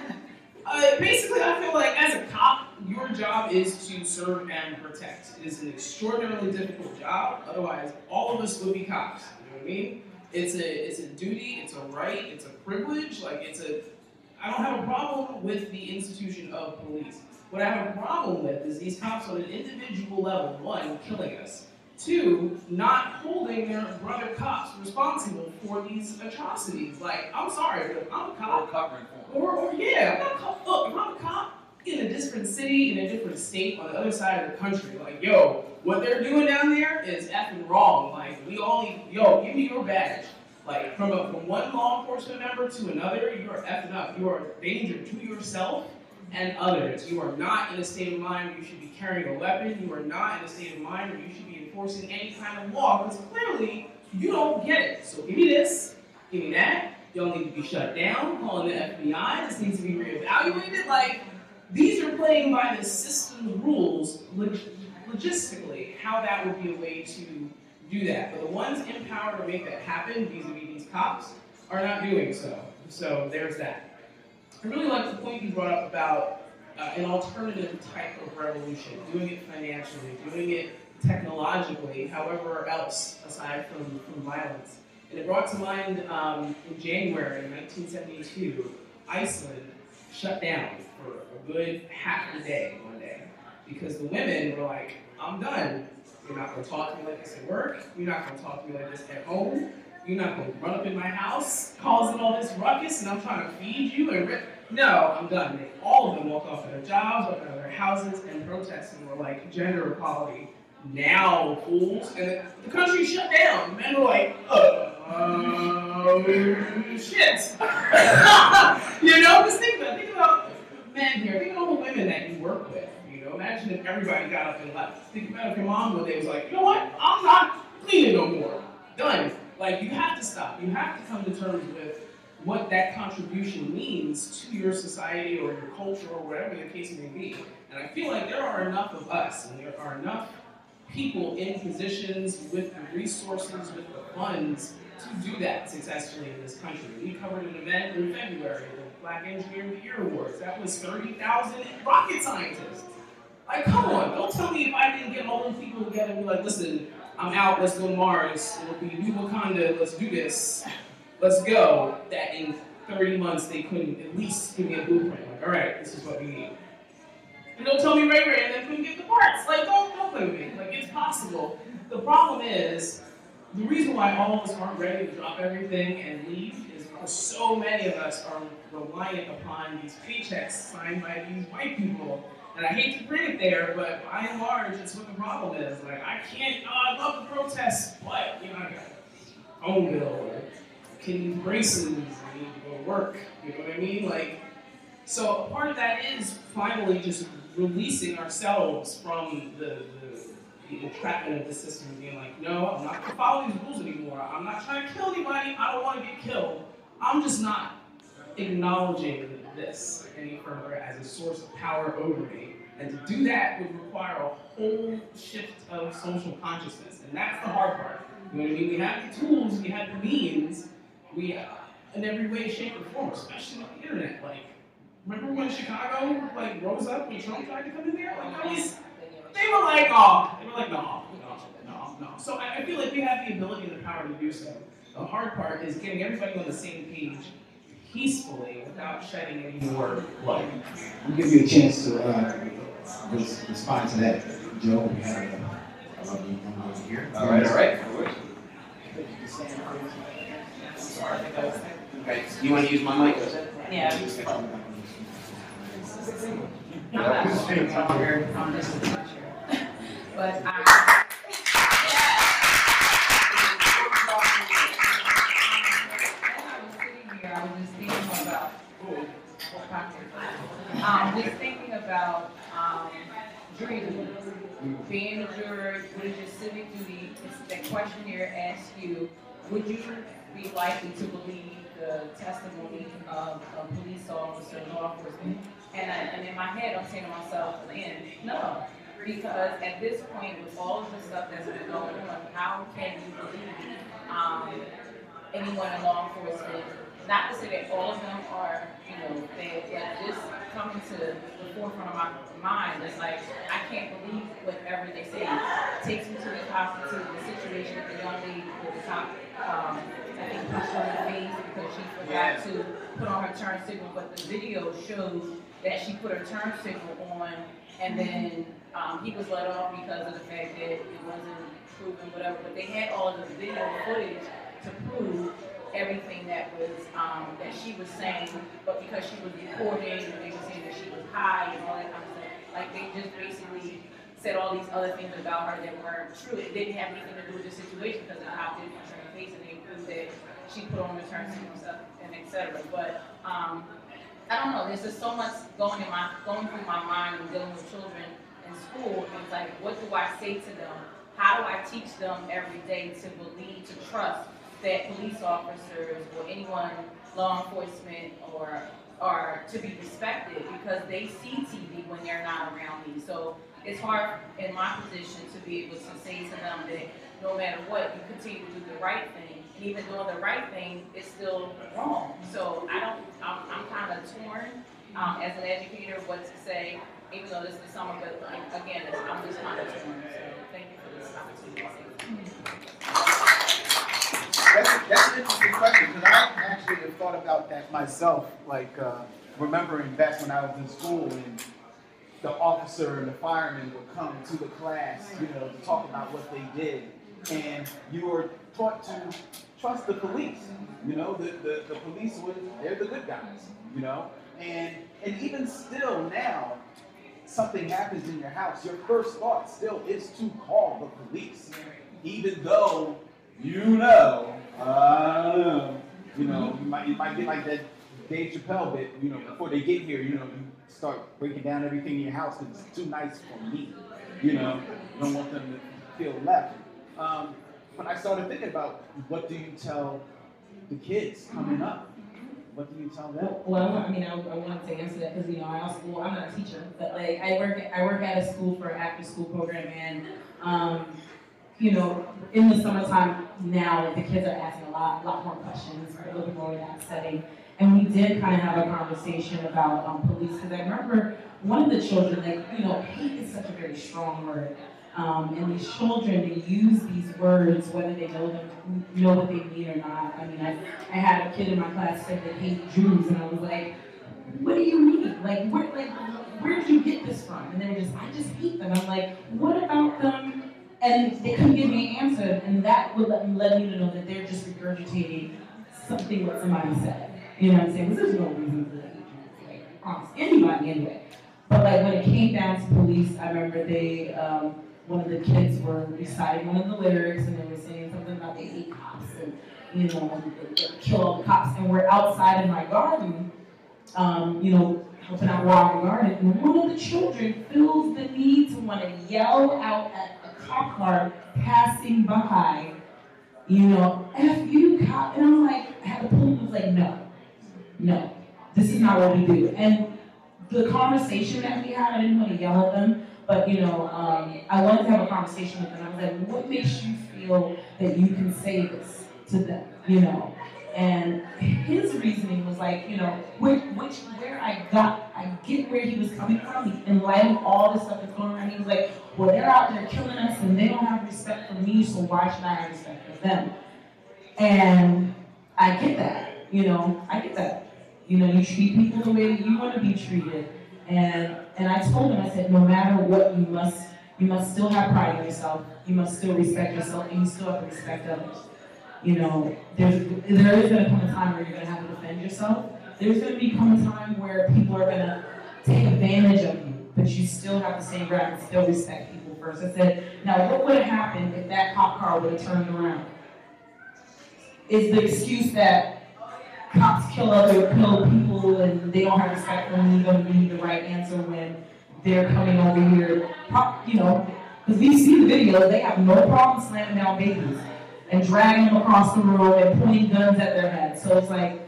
uh, basically, I feel like as a cop, your job is to serve and protect. It is an extraordinarily difficult job. Otherwise, all of us would be cops. You know what I mean? It's a it's a duty. It's a right. It's a privilege. Like it's a. I don't have a problem with the institution of police. What I have a problem with is these cops on an individual level, one, killing us. Two, not holding their brother cops responsible for these atrocities. Like, I'm sorry, but I'm a cop, covering or, or yeah, I'm not a cop. Look, if I'm a cop in a different city, in a different state, on the other side of the country, like, yo, what they're doing down there is effing wrong. Like, we all yo, give me your badge. Like, from, a, from one law enforcement member to another, you are effing up. You are a danger to yourself and others. You are not in a state of mind where you should be carrying a weapon. You are not in a state of mind where you should be enforcing any kind of law, because clearly you don't get it. So give me this, give me that. Y'all need to be shut down, calling the FBI. This needs to be reevaluated. Like, these are playing by the system's rules log- logistically, how that would be a way to do that. But the ones in power to make that happen, vis-a-vis these cops, are not doing so. So there's that. I really like the point you brought up about uh, an alternative type of revolution, doing it financially, doing it technologically, however else aside from, from violence. And it brought to mind um, in January 1972, Iceland shut down for a good half a day day because the women were like, I'm done. You're not to talk to me like this at work. You're not to talk to me like this at home. You're not to run up in my house causing all this ruckus and I'm trying to feed you and rip. No, I'm done. All of them walked off of their jobs, walked out of their houses, and protested and were like, gender equality now, fools. And the, country shut down. Men were like, oh, shit. <laughs> you know, just think about, think about men here. Think about all the women that you work with. Imagine if everybody got up and left. Think about if your mom one day was like, you know what, I'm not cleaning no more. Done. Like, you have to stop. You have to come to terms with what that contribution means to your society or your culture or whatever the case may be. And I feel like there are enough of us and there are enough people in positions with the resources, with the funds to do that successfully in this country. We covered an event in February, the Black Engineer of the Year Awards. That was 30,000 rocket scientists. Like, come on, don't tell me if I didn't get all these people together and be like, listen, I'm out, let's go to Mars, it'll be New Wakanda, let's do this, let's go. That in 30 months they couldn't at least give me a blueprint. Like, all right, this is what we need. And don't tell me Ray Ray and then couldn't get the parts. Like, don't, don't play with me. Like, it's possible. The problem is, the reason why all of us aren't ready to drop everything and leave is because so many of us are reliant upon these paychecks signed by these white people. And I hate to bring it there, but by and large, it's what the problem is. Like, I can't, oh, I love the protests, but, you know, I got phone bill kidney braces, I need to go to work. You know what I mean? Like, so part of that is finally just releasing ourselves from the, the, the entrapment of the system being like, no, I'm not gonna follow these rules anymore. I'm not trying to kill anybody. I don't want to get killed. I'm just not acknowledging this any further as a source of power over me. And to do that would require a whole shift of social consciousness. And that's the hard part. You know what I mean? We have the tools, we have the means, we, uh, in every way, shape, or form, especially on the internet. Like, remember when Chicago like rose up when Trump tried to come in there? Like, that was, they were like, oh, they were like, no, no, no, no. So I, I feel like we have the ability and the power to do so. The hard part is getting everybody on the same page peacefully without shedding any more blood. We'll give you a chance to uh, respond to that, Joe. We have a, a lovely young lady here. All right, all right. Okay, you want to use my mic? Yeah. But I. I um, just thinking about, um, jury duty. Being a juror, what is your civic duty, expect questionnaire asks you, would you be likely to believe the testimony of a police officer, law enforcement? And I, and in my head, I'm saying to myself, Lynn, no. Because at this point, with all of the stuff that's been going on, how can you believe, um, anyone in law enforcement? Not to say that all of them are, you know, bad, but just coming to the forefront of my mind, it's like, I can't believe whatever they say. Takes me to the to the situation with the young lady with the cop, um, I think punched her in the face because she forgot to put on her turn signal, but the video shows that she put her turn signal on, and then, um, he was let off because of the fact that it wasn't proven, whatever, but they had all of the video footage to prove everything that was, um, that she was saying, but because she was recording, and they were saying that she was high and all that kind of stuff, like, they just basically said all these other things about her that weren't true, it didn't have anything to do with the situation, because cop didn't punch her face, and they proved that she put on the turn signal stuff, and et cetera, but, um, I don't know, there's just so much going in my, going through my mind and dealing with children in school, and it's like, what do I say to them? How do I teach them every day to believe, to trust that police officers or anyone, law enforcement or, are to be respected because they see TV when they're not around me. So it's hard in my position to be able to say to them that no matter what, you continue to do the right thing. And even doing the right thing is still wrong. So I don't, I'm, I'm kind of torn um, as an educator what to say, even though this is summer, but again, I'm just kind of torn. So thank you for this opportunity. That's, that's an interesting question, because I actually have thought about that myself, like, uh, remembering back when I was in school and the officer and the fireman would come to the class, you know, to talk about what they did. And you were taught to trust the police, you know, the, the, the police would, they're the good guys, you know? And, and even still now, something happens in your house, your first thought still is to call the police. Even though you know, uh, you know, you might, you might get like that Dave Chappelle bit, you know, before they get here, you know, you start breaking down everything in your house because it's too nice for me, you know, you don't want them to feel left. Um, but I started thinking about what do you tell the kids coming up? What do you tell them? Well, I mean, I, I wanted to answer that because, you know, I also, well, I'm not a teacher, but like, I work, I work at a school for an after-school program and, um, you know, in the summertime now, the kids are asking a lot, lot more questions, we're looking more in that setting. And we did kind of have a conversation about, um, police, because I remember one of the children, like, you know, hate is such a very strong word. Um, and these children, they use these words, whether they know them, know what they mean or not. I mean, I, I had a kid in my class say they hate Jews, and I was like, what do you mean? Like, where, like, where did you get this from? And they were just, I just hate them. I'm like, what about them? And they couldn't give me an answer, and that would let, let me know that they're just regurgitating something what somebody said. You know what I'm saying? Because there's no reason for that. Like, I anybody anyway. But like when it came down to police, I remember they, um, one of the kids were reciting one of the lyrics, and they were saying something about they hate cops and you know kill all the cops. And we're outside in my garden, um, you know, helping out the garden, and one of the children feels the need to want to yell out at car passing by, you know, F you cop. And I'm like, I had to pull him, was like, no, no, this is not what we do. And the conversation that we had, I didn't want to yell at them, but you know, um, I wanted to have a conversation with them. I was like, what makes you feel that you can say this to them, you know? And his reasoning was like, you know, which, which where I got, I get where he was coming from in light of all this stuff that's going on. He was like, well, they're out there killing us and they don't have respect for me, so why should I have respect for them? And I get that, you know, I get that. You know, you treat people the way that you want to be treated. And and I told him, I said, no matter what, you must you must still have pride in yourself. You must still respect yourself, and you still have to respect others. You know, there's there is gonna come a time where you're gonna have to defend yourself. There's gonna become a time where people are gonna take advantage of you, but you still have the same grounded, and still respect people first. I said, now what would have happened if that cop car would have turned around? Is the excuse that cops kill other kill people and they don't have respect for me going to be the right answer when they're coming over here, you know, Because we see the video, they have no problem slamming down babies and dragging them across the road and pointing guns at their heads. So it's like,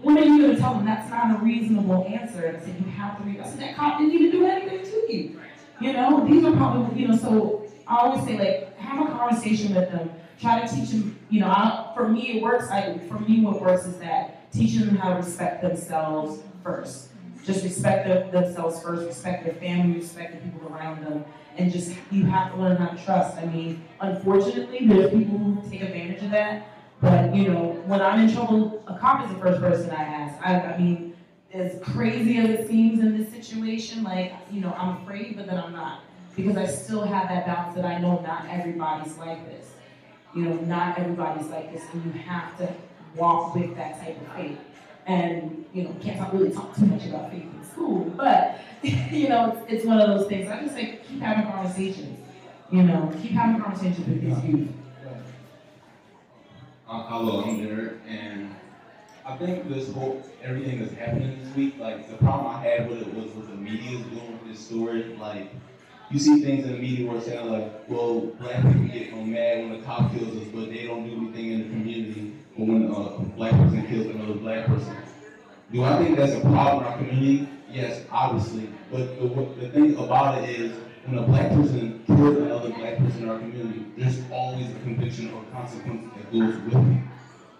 when are you gonna tell them that's not a reasonable answer? And said, you have to read. That cop didn't even do anything to you. You know, these are probably, you know, so I always say like, have a conversation with them. Try to teach them, you know, I, for me it works, I, for me what works is that teaching them how to respect themselves first. Just respect themselves first, respect their family, respect the people around them, and just, you have to learn how to trust. I mean, unfortunately, there's people who take advantage of that, but, you know, when I'm in trouble, a cop is the first person I ask. I, I mean, as crazy as it seems in this situation, like, you know, I'm afraid, but then I'm not. Because I still have that balance that I know not everybody's like this. You know, not everybody's like this, and you have to walk with that type of faith. And, you know, can't really talk too much about faith in school, but, <laughs> you know, it's, it's one of those things. I just say, keep having conversations. You know, keep having conversations with these youth. Uh, hello, I'm Derek, and I think this whole everything that's happening this week, like the problem I had with it was what the media's doing with this story. Like, you see things in the media where it's saying like, well, black people get mad when the cop kills us, but they don't do anything in the community, when a black person kills another black person. Do I think that's a problem in our community? Yes, obviously. But the, the thing about it is, when a black person kills another black person in our community, there's always a conviction or consequence that goes with it.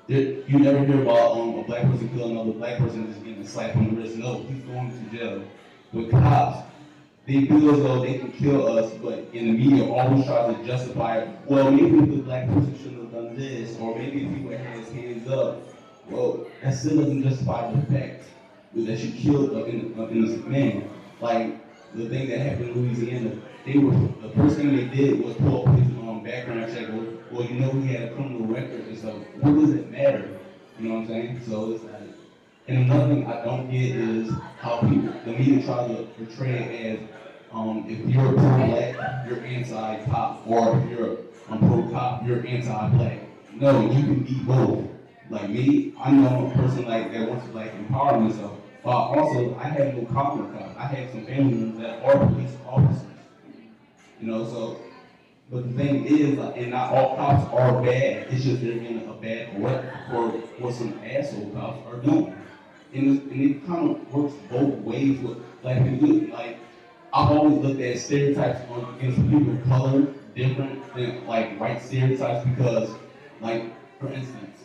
There, you never hear about um, a black person killing another black person just getting a slap on the wrist. No, he's going to jail. With cops, they feel as though they can kill us, but in the media always tries to justify. Well, maybe the black person shouldn't have done this, or maybe if he would have had his hands up. Well, that still doesn't justify the fact that you killed an innocent man. Like the thing that happened in Louisiana, they were the first thing they did was pull up his um, background check. Well, well, you know he had a criminal record, and so what does it matter? You know what I'm saying? So it's like, and another thing I don't get is how people, the media try to portray it as um, if you're pro-black, you're anti-cop, or if you're um, pro-cop, you're anti-black. No, you can be both. Like me, I know a person like that wants to like empower myself. But also, I have no cops. I have some family members that are police officers. You know, so, but the thing is, like, and not all cops are bad. It's just they're in a bad record for what some asshole cops are doing. And, it, and it kind of works both ways with black people. Like, I've always looked at stereotypes against people of color different than like white stereotypes because, like, for instance,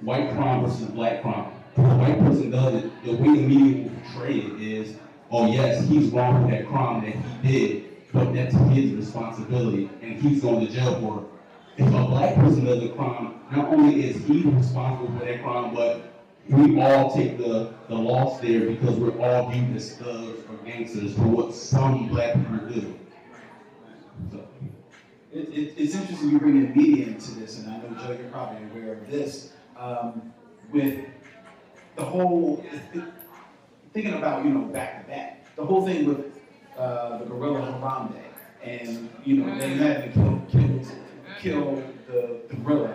white crime versus black crime if a white person does it, the way the media will portray it is, oh yes, he's wrong with that crime that he did, but that's his responsibility, and he's going to jail for it. If a black person does a crime, not only is he responsible for that crime, but we all take the, the loss there because we're all viewed as thugs or gangsters for what some black people do. So. It, it, it's interesting you bring in media into this, and I know Joe, you're probably aware of this. Um, with the whole thinking about you know back to back, the whole thing with uh, the gorilla Harambe, and you know they had to kill kill, kill the, the gorilla,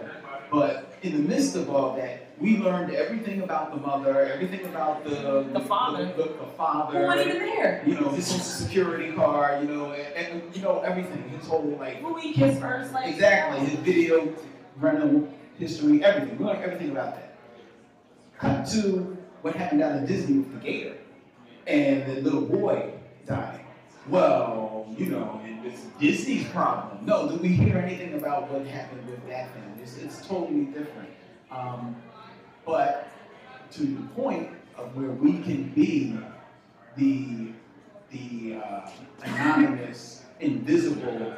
but in the midst of all that, we learned everything about the mother, everything about the the father, the, the, the father. Who wasn't even there? You know his social security card. You know, and, and you know everything. His whole like. Who he kissed first, like. Exactly. His video, rental history, everything. We learned everything about that. Cut to what happened down in Disney with the gator and the little boy dying. Well, you know, it's Disney's problem. No, did we hear anything about what happened with that family? It's, it's totally different. Um, but to the point of where we can be the the uh, anonymous, invisible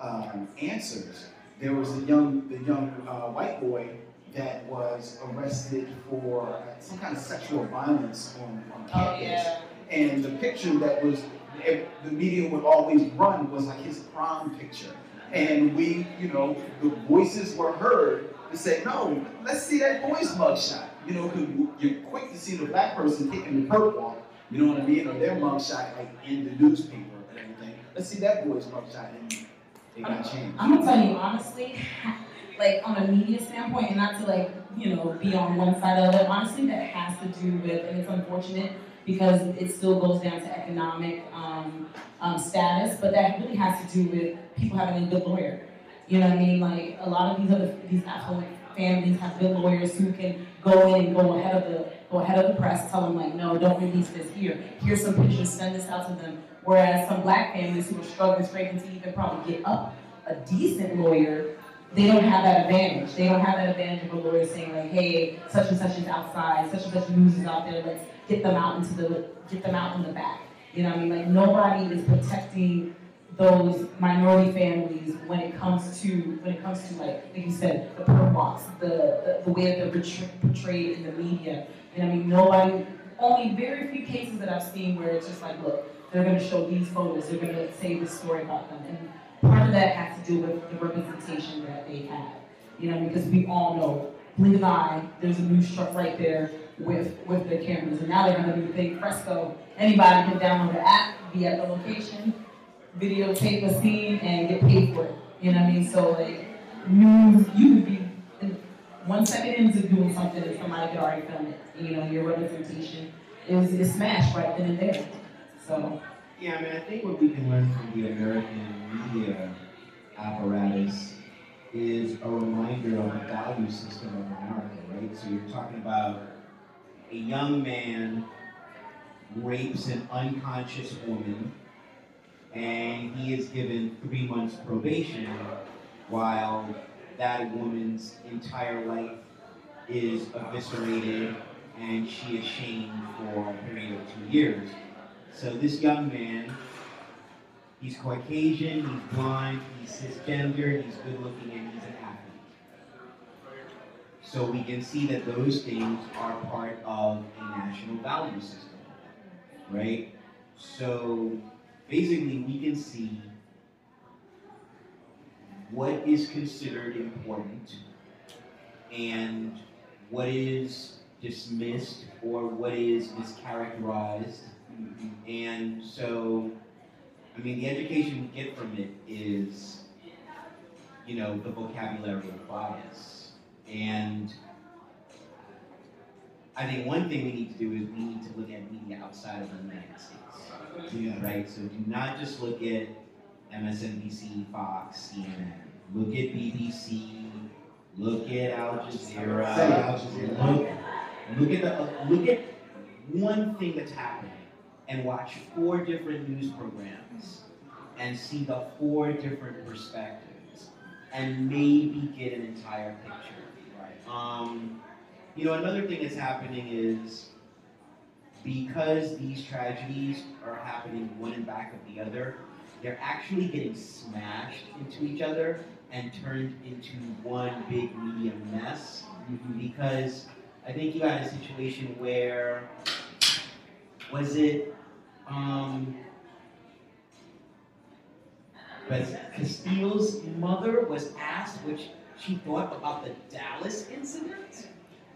um, answers. There was a young, the young uh, white boy that was arrested for some kind of sexual violence on, on campus. Oh, yeah. And the picture that was, eh, the media would always run was like his prom picture. And we, you know, the voices were heard to say, no, let's see that boy's mugshot. You know, because you're quick to see the black person taking the perp walk, you know what I mean, or their mugshot like in the newspaper and everything. Let's see that boy's mugshot and it got changed. I'm gonna tell you honestly, <laughs> like on a media standpoint, and not to like you know be on one side of it. Honestly, that has to do with, and it's unfortunate, because it still goes down to economic, um, um, status, but that really has to do with people having a good lawyer. You know what I mean? Like, a lot of these other, these affluent families have good lawyers who can go in and go ahead of the, go ahead of the press, tell them like, no, don't release this here. Here's some pictures, send this out to them. Whereas some black families who are struggling, scraping to even probably get up a decent lawyer, they don't have that advantage. They don't have that advantage of a lawyer saying like, hey, such and such is outside, such and such news is out there, let's get them out into the, get them out in the back. You know what I mean? Like nobody is protecting those minority families when it comes to when it comes to like like you said the perp walks, the, the the way that they're portrayed in the media. And I mean nobody only very few cases that I've seen where it's just like look they're to show these photos they're to say this story about them and part of that has to do with the representation that they have. You know because we all know blink an eye there's a news truck right there with with the cameras and now they're going to do the big fresco anybody can download the app be at the location videotape a scene and get paid for it. You know what I mean? So like news, you could be one second into doing something and somebody could already film it. You know, your representation is is smashed right then and there. So Yeah, I mean, I think what we can learn from the American media apparatus is a reminder of the value system of America, right? So you're talking about a young man rapes an unconscious woman, and he is given three months probation, while that woman's entire life is eviscerated and she is shamed for a period of two years. So this young man, he's Caucasian, he's blind, he's cisgender, he's good looking, and he's an athlete. So we can see that those things are part of a national value system, right? So basically, we can see what is considered important and what is dismissed or what is mischaracterized. And so, I mean, the education we get from it is, you know, the vocabulary of bias. And I think one thing we need to do is we need to look at media outside of the United States. Yeah. Right? So do not just look at MSNBC, Fox, CNN. Look at BBC. Look at Al Jazeera. Al Jazeera. Look, look at the look at one thing that's happening and watch four different news programs and see the four different perspectives and maybe get an entire picture. Right. Um, you know, another thing that's happening is because these tragedies are happening one in back of the other, they're actually getting smashed into each other and turned into one big media mess. Because I think you had a situation where was it um was Castillo's mother was asked what she- thought about the Dallas incident?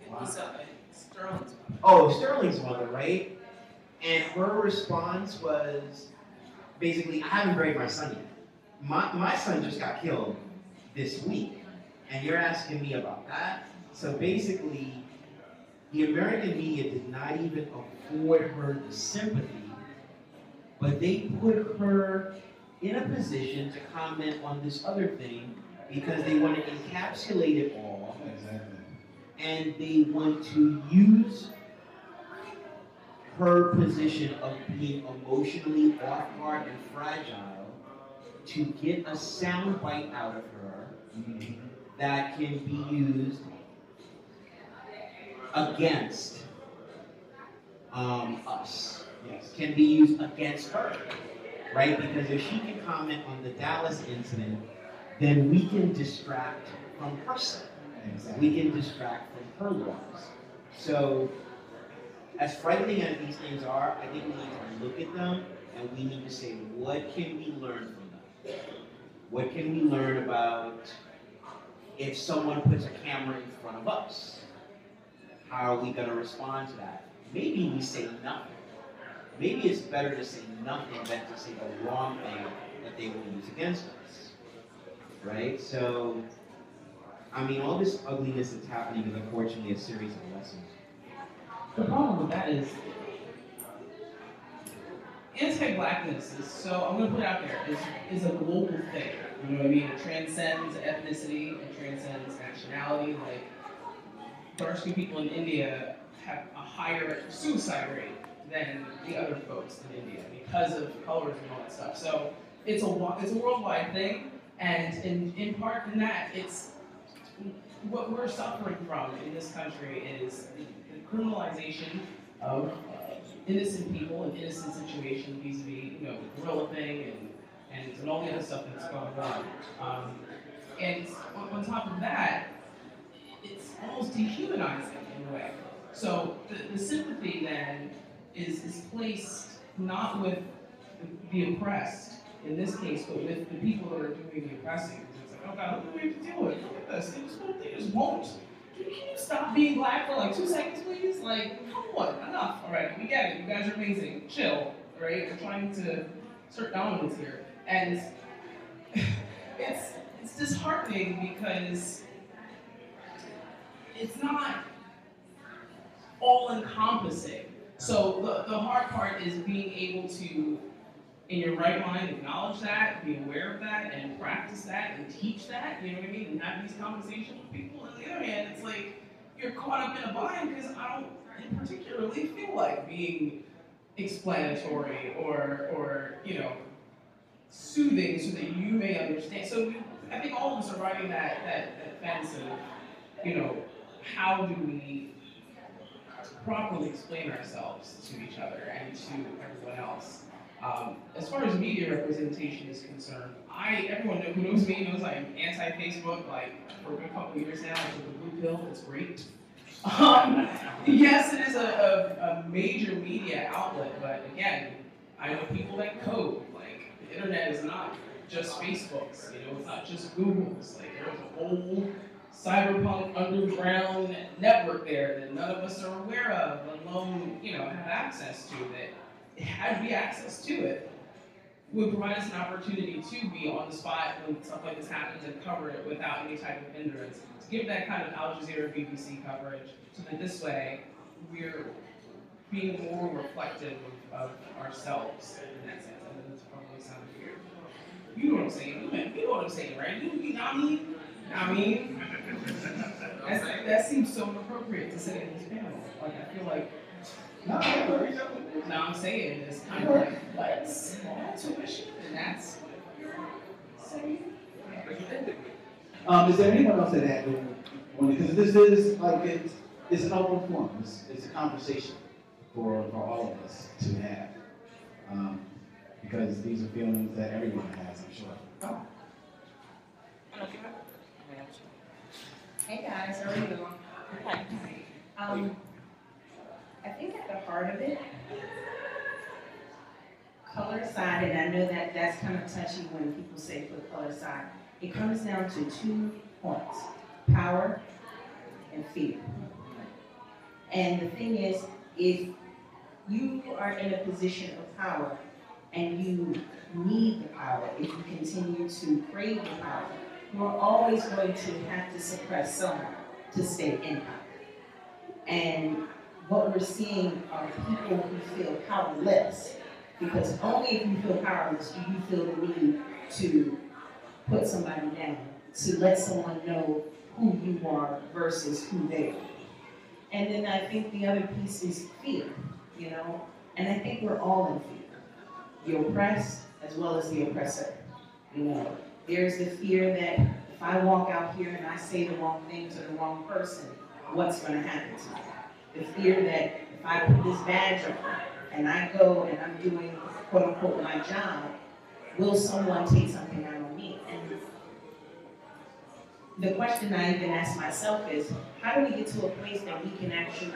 What's up, Sterling's Oh, Sterling's mother, right? And her response was basically, I haven't buried my son yet. My, my son just got killed this week, and you're asking me about that? So basically, the American media did not even afford her the sympathy, but they put her in a position to comment on this other thing because they want to encapsulate it all Exactly. and they want to use her position of being emotionally off guard and fragile to get a sound bite out of her that can be used against um, us. Yes. Can be used against her, right? Because if she can comment on the Dallas incident, then we can distract from her Exactly. we can distract from her loss. So, as frightening as these things are, I think we need to look at them and we need to say, what can we learn from them? What can we learn about if someone puts a camera in front of us? How are we going to respond to that? Maybe we say nothing. Maybe it's better to say nothing than to say the wrong thing that they will use against us. Right? So, I mean, all this ugliness that's happening is unfortunately a series of lessons. The problem with that is, anti-blackness is so I'm gonna put it out there is is a global thing. You know what I mean? It transcends ethnicity, it transcends nationality. Like dark skinned people in India have a higher suicide rate than the other folks in India because of colors and all that stuff. So it's a it's a worldwide thing, and in in part in that it's what we're suffering from in this country is the, criminalization of uh, innocent people and innocent situations vis-a-vis, you know, the gorilla thing and, and, and all the other stuff that's going on. Um, and on, on top of that, it's almost dehumanizing in a way. So the, the sympathy then is, is placed not with the, oppressed in this case, but with the people that are doing the oppressing. It's like, oh God, what do we have to deal with? Look at this. They just just won't. Can you stop being black for like two seconds, please? Like, come on, enough. All right, we get it. You guys are amazing. Chill, right? We're trying to assert dominance here, and <laughs> it's it's disheartening because it's not all encompassing. So the, the hard part is being able to, in your right mind, acknowledge that, be aware of that, and practice that, and teach that, you know what I mean? And have these conversations with people. On the other hand, it's like you're caught up in a bind because I don't in particularly feel like being explanatory or, or you know, soothing so that you may understand. So we, I think all of us are riding that, that, that fence of, you know, how do we properly explain ourselves to each other and to everyone else. Um, as far as media representation is concerned, I everyone who knows me knows I'm anti-Facebook. Like for a good couple years now, I took the blue pill. It's great. Um, yes, it is a, a, a major media outlet, but again, I know people that code. Like the internet is not just Facebook's. You know, it's not just Google's. Like there's a whole cyberpunk underground network there that none of us are aware of, let alone, you know, have access to that had we access to it would provide us an opportunity to be on the spot when stuff like this happens and cover it without any type of hindrance. To give that kind of Al Jazeera BBC coverage so that this way we're being more reflective of, ourselves in that sense. I that's probably sounded weird. You know what I'm saying? You know what I'm saying, right? You, you know what I mean? I mean, that's, that seems so inappropriate to say in this panel. Like, I feel like, no, no, I'm saying it's kind of like, small tuition, and that's what you're saying. Um, is there anyone else that had, because this is like, it's, it's an open forum, it's, it's a conversation for, for all of us to have. Um, because these are feelings that everyone has, I'm sure. Hey guys, how are you? Hi. Um, I think at the heart of it, color aside, and I know that that's kind of touchy when people say put color side, it comes down to two points, power and fear. And the thing is, if you are in a position of power and you need the power, if you continue to crave the power, you're always going to have to suppress someone to stay in power. And what we're seeing are people who feel powerless, because only if you feel powerless do you feel the need to put somebody down, to let someone know who you are versus who they are. And then I think the other piece is fear, you know, and I think we're all in fear. The oppressed as well as the oppressor, you know. There's the fear that if I walk out here and I say the wrong thing to the wrong person, what's going to happen to me? The fear that if I put this badge on and I go and I'm doing quote unquote my job, will someone take something out on me? And the question I even ask myself is, how do we get to a place that we can actually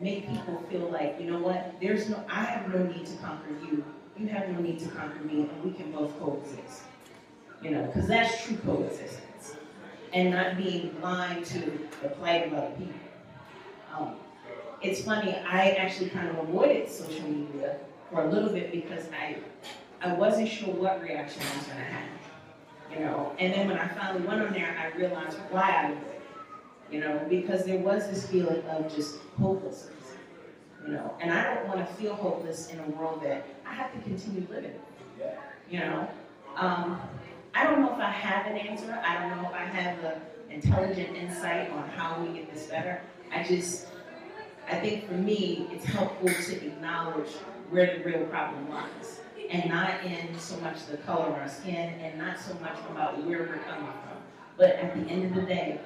make people feel like, you know what, there's no, I have no need to conquer you, you have no need to conquer me, and we can both coexist. You know, because that's true coexistence. And not being blind to the plight of other people. Um, it's funny, I actually kind of avoided social media for a little bit because I, I wasn't sure what reaction I was gonna have. You know, and then when I finally went on there, I realized why I avoided. You know, because there was this feeling of just hopelessness. you know, and I don't wanna feel hopeless in a world that I have to continue living. You know, um, I don't know if I have an answer, I don't know if I have an intelligent insight on how we get this better. I just, I think for me, it's helpful to acknowledge where the real problem lies. And not in so much the color of our skin and not so much about where we're coming from. But at the end of the day,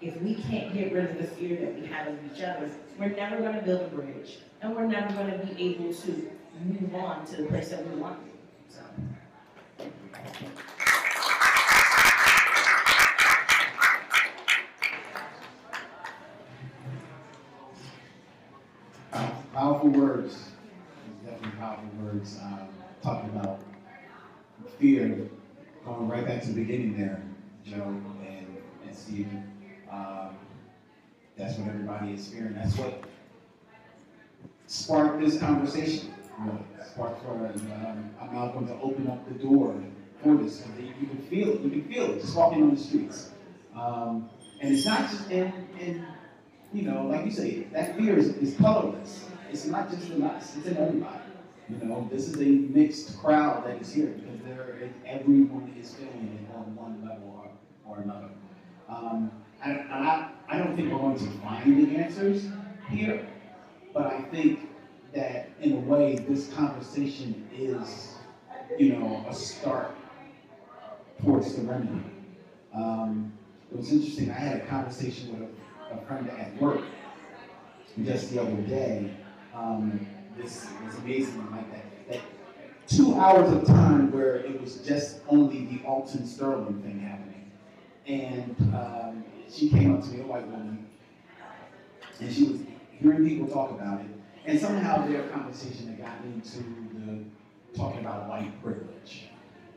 if we can't get rid of the fear that we have of each other, we're never gonna build a bridge. And we're never gonna be able to move on to the place that we want to. So. Powerful words, definitely powerful words. Um, talking about fear, going right back to the beginning there, Joe and, and Stephen. Um, that's what everybody is fearing. That's what sparked this conversation. Really. Sparked for um, Malcolm to open up the door for this. So you can feel it. You can feel it just walking on the streets. Um, and it's not just in, in, you know, like you say, that fear is, is colorless. It's not just in us, it's in everybody. You know, this is a mixed crowd that is here because there, everyone is feeling it on one level or, or another. Um, and I, I don't think we're going to find the answers here, but I think that in a way, this conversation is, you know, a start towards the remedy. Um, it was interesting. I had a conversation with a, a friend at work just the other day. Um, this was amazing, like that, that two hours of time where it was just only the Alton Sterling thing happening, and um, she came up to me, a white woman, and she was hearing people talk about it, and somehow their conversation had gotten into the talking about white privilege.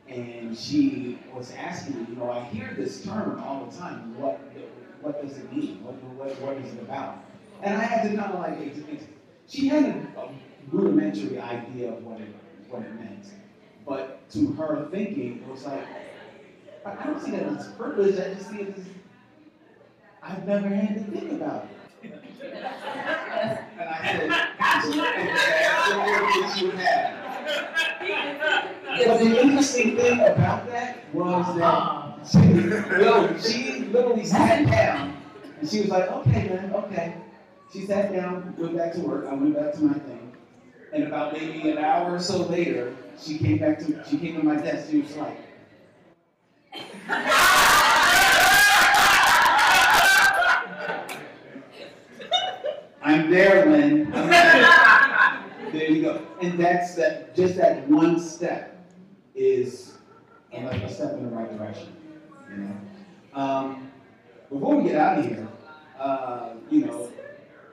And she was asking me, you know, I hear this term all the time. What what does it mean? What, what, what is it about? And I had to kind of like, she had a, a rudimentary idea of what it what it meant. But to her thinking, it was like, I don't see that as privilege, I just see it as I've never had to think about it. and I said, that's the that you have. But the interesting thing about that was that uh-huh. she, literally, she literally sat down and she was like, okay, man, okay. She sat down, went back to work, I went back to my thing. And about maybe an hour or so later, she came back to she came to my desk, she was like, I'm there, Lynn. I'm there. there you go. And that's that. Just that one step is like a step in the right direction. You know. Um, before we get out of here, uh, you know,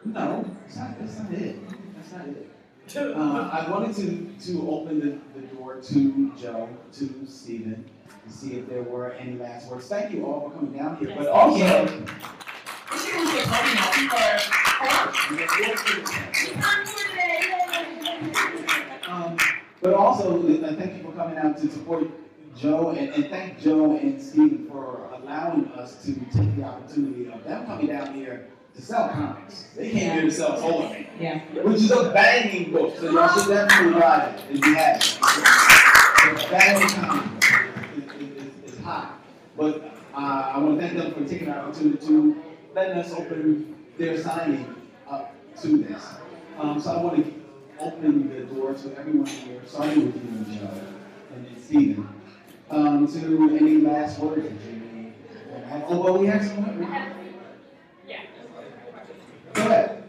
no, that's not, that's not it. That's not it. Uh, I wanted to to open the, the door to Joe, to Stephen, to see if there were any last words. Thank you all for coming down here, but also. Um, but also, uh, thank you for coming out to support Joe, and, and thank Joe and Stephen for allowing us to take the opportunity of them coming down here to sell comics. They came here to sell Ptolemy, Yeah. which is a banging book, so y'all should definitely buy it if you have it. It's a banging comic book. It- it- it's- It's hot. But uh, I want to thank them for taking the opportunity to letting us open their signing up to this. Um, so I want to open the door to everyone here, starting with you, Joe, and then Stephen, um, to any last words that you may. Oh, well, we have some. Ahead.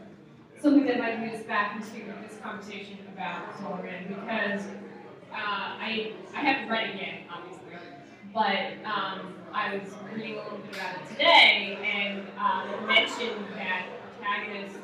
Something that might move us back into this conversation about Solomon because uh, I I haven't read it yet, obviously, but um, I was reading a little bit about it today, and it mentioned that protagonist,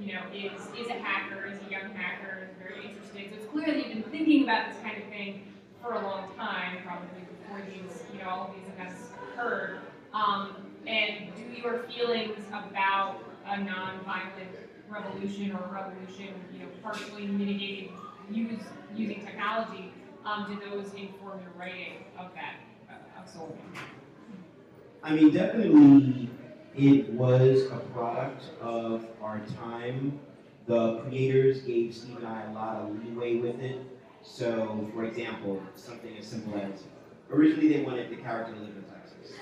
you know, is is a hacker, is a young hacker, very interested. So it's clear that you've been thinking about this kind of thing for a long time, probably before these, you know, all of these events occurred. Um, and do your feelings about a non-violent revolution or revolution, you know, partially mitigated use, using technology, um, do those inform your writing of that, of Solomon? I mean, definitely, it was a product of our time the creators gave Steve and I a lot of leeway with it. So, for example, something as simple as originally they wanted the character to live in Texas.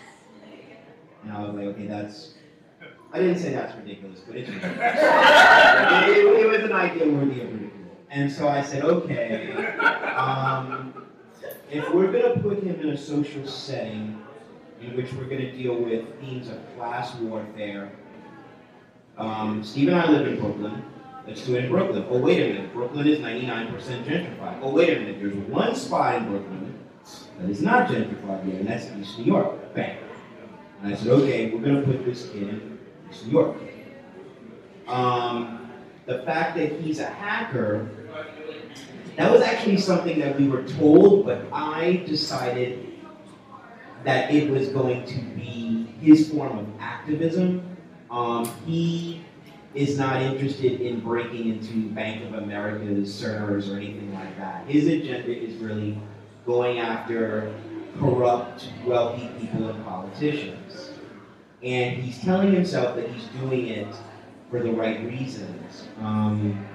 And I was like, okay, that's, I didn't say that's ridiculous, but it's ridiculous. <laughs> it, it, it was an idea worthy of ridicule. And so I said, okay, um, if we're gonna put him in a social setting in which we're gonna deal with themes of class warfare, um, Steve and I live in Brooklyn. Let's do it in Brooklyn. Oh, wait a minute. Brooklyn is 99% gentrified. Oh, wait a minute. There's one spot in Brooklyn that is not gentrified yet, and that's East New York. Bang. And I said, okay, we're going to put this kid East New York. Um, the fact that he's a hacker, that was actually something that we were told, but I decided that it was going to be his form of activism. Um, he is not interested in breaking into Bank of America's servers or anything like that. His agenda is really going after corrupt, wealthy people and politicians. And he's telling himself that he's doing it for the right reasons. Um,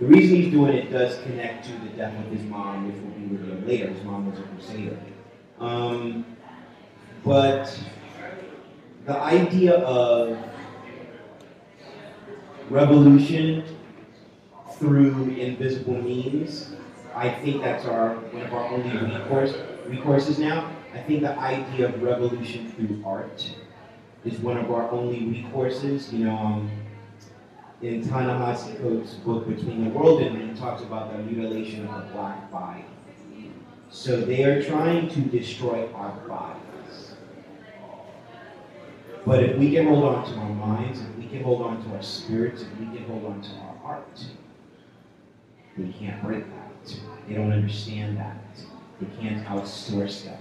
the reason he's doing it does connect to the death of his mom, which will be revealed later. His mom was a crusader. Um, but the idea of revolution through invisible means. I think that's our one of our only recourse recourses now. I think the idea of revolution through art is one of our only recourses. You know, um, in Ta-Nehisi Coates' book Between the World and Me, he talks about the mutilation of the black body. So they are trying to destroy our bodies. But if we can hold on to our minds, if we can hold on to our spirits, if we can hold on to our heart, they can't break that. They don't understand that. They can't outsource that.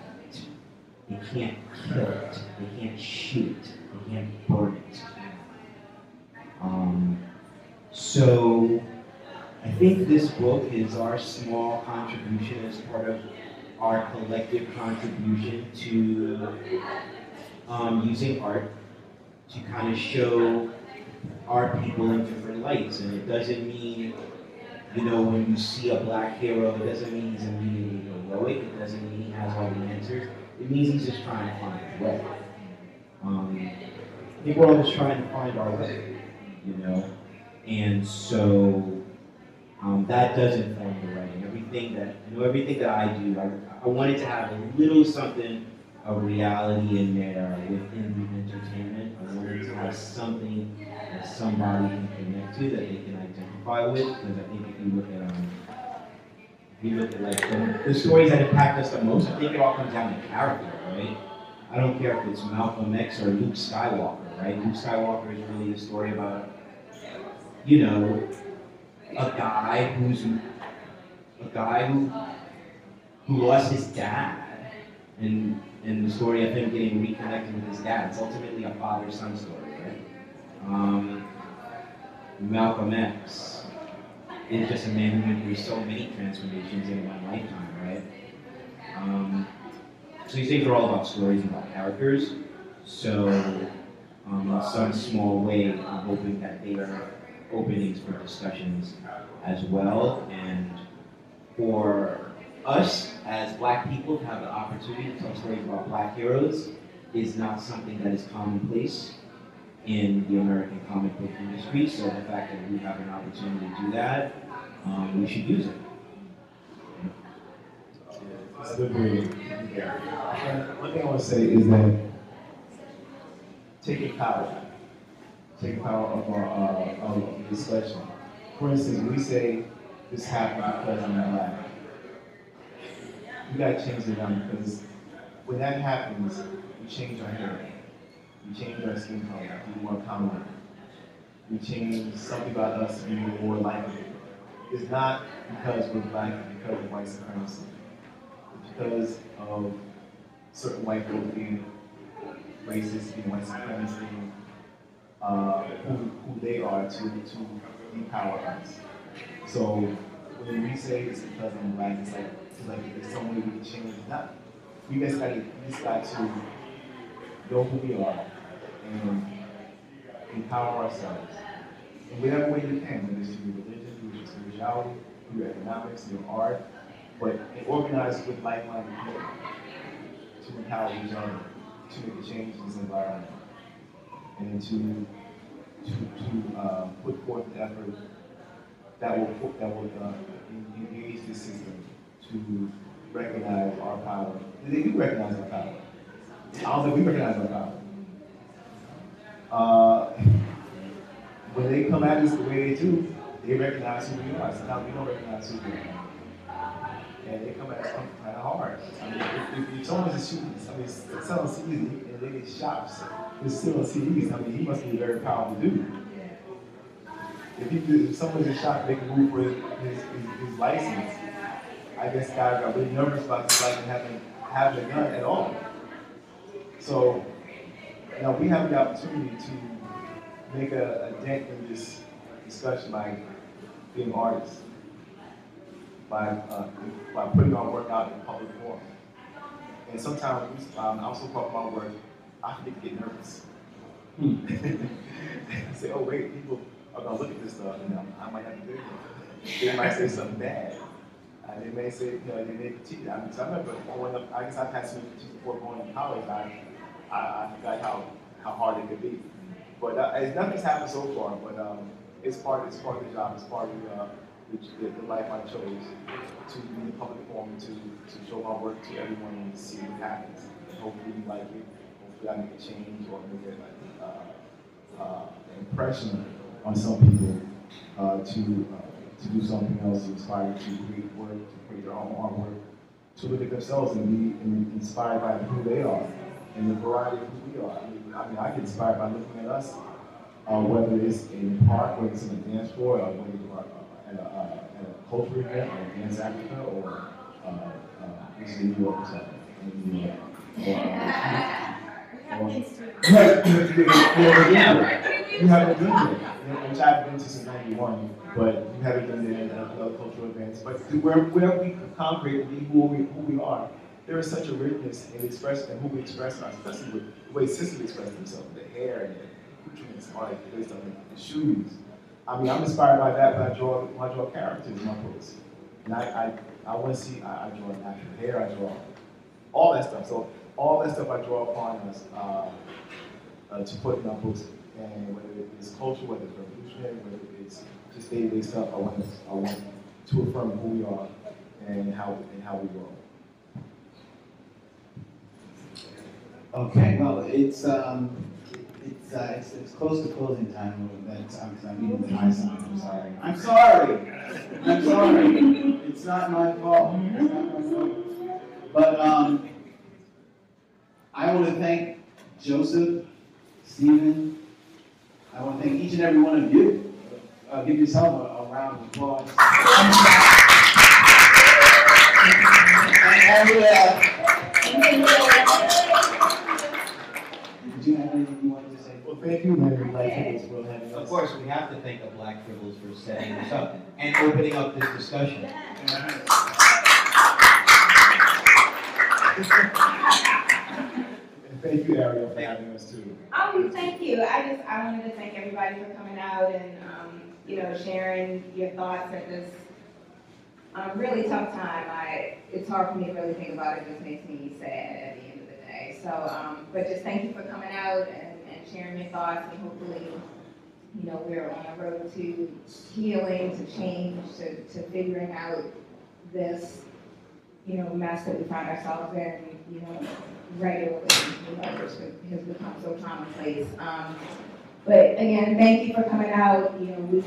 They can't kill it. They can't shoot it. They can't burn it. Um, so I think this book is our small contribution as part of our collective contribution to um, using art to kind of show our people in different lights. And it doesn't mean, you know, when you see a black hero, it doesn't mean he's immediately heroic. It doesn't mean he has all the answers. It means he's just trying to find a way. Um, I think we're all just trying to find our way, you know? And so um, that does inform the writing. Everything that, you know, everything that I do, I, I wanted to have a little something of reality in there within the entertainment. I wanted to have something that somebody can connect to, that they can identify with. Because I think if you look at um, you look at like the, the stories that impact us the most, I think it all comes down to character, right? I don't care if it's Malcolm X or Luke Skywalker, right? Luke Skywalker is really a story about, you know, a guy who's a guy who who lost his dad, and and the story of him getting reconnected with his dad. It's ultimately a father-son story, right? Um, Malcolm X is just a man who went through so many transformations in one lifetime, right? Um, so these things are all about stories and about characters. So, um, in some small way, I'm hoping that they are openings for discussions as well, and for us as black people to have the opportunity to tell stories about black heroes is not something that is commonplace in the American comic book industry. So the fact that we have an opportunity to do that, um, we should use it. Good One thing I want to say is that taking power, taking power of our uh, of discussion. For instance, we say this happened because I'm black. We gotta change it down because when that happens, we change our hair, we change our skin color to be more common. We change something about us to be more likable. It's not because we're black, it's because of white supremacy. It's because of certain white people being racist, being white supremacy, uh, who, who they are to, to depower us. So when we say it's because I'm black, it's like, it's like there's some way we can change that. We we just got to know who we are and empower ourselves in whatever way you can, whether it's through religion, through spirituality, through economics, your art, but organize with like-minded people to empower each other, to make a change in this environment, and to to, to uh, put forth the effort that will that will uh, engage the system to recognize our power. They do recognize our power. I don't think we recognize our power. Uh, when they come at us the way they do, they recognize who we are. Sometimes we don't recognize who we are. And they come at us kind of hard. I mean, if, if, if someone is shooting, I mean, selling CDs and they get shots, they're selling CDs. I mean, he must be a very powerful dude. If he, if someone's a shot, they can move for his, his, his, his license, I guess guys got really nervous about this license having having a gun at all. So, now we have the opportunity to make a, a dent in this discussion by being artists, by uh, by putting our work out in public form. And sometimes um, I also talk about work, I forget to get nervous. <laughs> say, oh wait, people are gonna look at this stuff, and I might have to do it. They might say something bad. Uh, they may say, you know, they may critique. I mean, so I remember growing up. I guess I've had some critiques before going to college. I, I, I forgot how how hard it could be. But uh, nothing's happened so far. But um, it's part. It's part of the job. It's part of the, uh, the, the, life I chose to be in the public forum to to show my work to everyone and see what happens. Hopefully you like it. Hopefully I make a change or make like uh, uh, an impression on some people uh, to uh, to do something else, to inspire to create work, to create their own artwork, to look at themselves and be inspired by who they are and the variety of who we are. I mean, I, mean, I get inspired by looking at us, uh, whether it's in the park, whether it's in a dance floor, or whether it's uh, at a, uh, at a cultural event, or Dance Africa, or uh, uh, this is New York or something, in New York. Or, uh, or, Right, <laughs> you have to get it. You haven't done it, which I've been to since '91, but you haven't done it at other cultural events. But where, where we congregate be who we, who we are, there is such a richness in expressing who we express ourselves, especially with the way sisters express themselves, the hair and the accoutrements, all that good stuff, the shoes. I mean, I'm inspired by that when I draw, I draw characters in my books. And I, I, I want to see, I, I draw natural hair, I draw all that stuff. So all that stuff I draw upon us uh, uh, to put in our books, and whether it's culture, whether it's revolutionary, whether it's just day-to-day stuff, I want, I want to affirm who we are and how and how we grow. Okay, well, it's, um, it's, uh, it's, it's close to closing time, but, um, cause I'm eating the high I'm sorry. I'm sorry, I'm sorry, it's not my fault, it's not my fault. But, um, I want to thank Joseph, Stephen, I want to thank each and every one of you. Uh, give yourself a, a round of applause. And, uh, Did you have anything you wanted to say? Well, thank you, Henry Black Tables, for having us. Of course, we have to thank the Black Tribbles for setting this up and opening up this discussion. And thank you, Ariel, for having us too. Um, thank you. I just, I wanted to thank everybody for coming out and, um, you know, sharing your thoughts at this, um, really tough time. I, it's hard for me to really think about it. It just makes me sad at the end of the day. So, um, but just thank you for coming out and, and sharing your thoughts and hopefully, you know, we're on a road to healing, to change, to, to figuring out this, you know, mess that we find ourselves in, you know, regularly, you know, which has become so commonplace. Um, but again, thank you for coming out. You know, we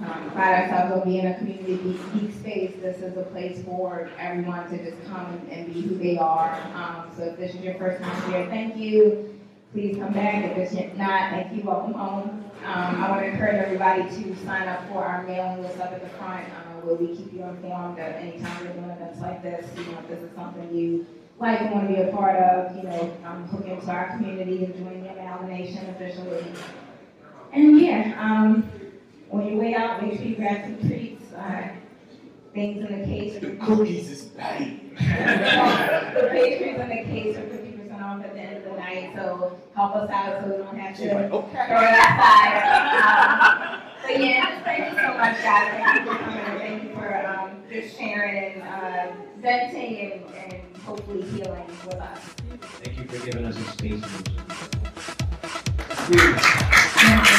um, pride ourselves on being a community geek, space. This is a place for everyone to just come and, be who they are. Um, so if this is your first time here, thank you. Please come back. If it's not, thank you. Welcome home. Um, I want to encourage everybody to sign up for our mailing list up at the front. Uh, where we keep you informed of any time we're doing events like this. You know, if this is something you like and want to be a part of, you know, um, hooking our community and join the amalgamation officially. And yeah, um, on your way out, make sure you grab some treats, uh, things in the case. The cookies is bad. <laughs> the pastries in the case are 50% off at the end of the night, so help us out so we don't have to like, okay. throw it outside. um, but yeah, thank you so much, guys. Thank you for coming. Thank you for um, just sharing and uh, venting and, and hopefully healing with us. Thank you for giving us a space.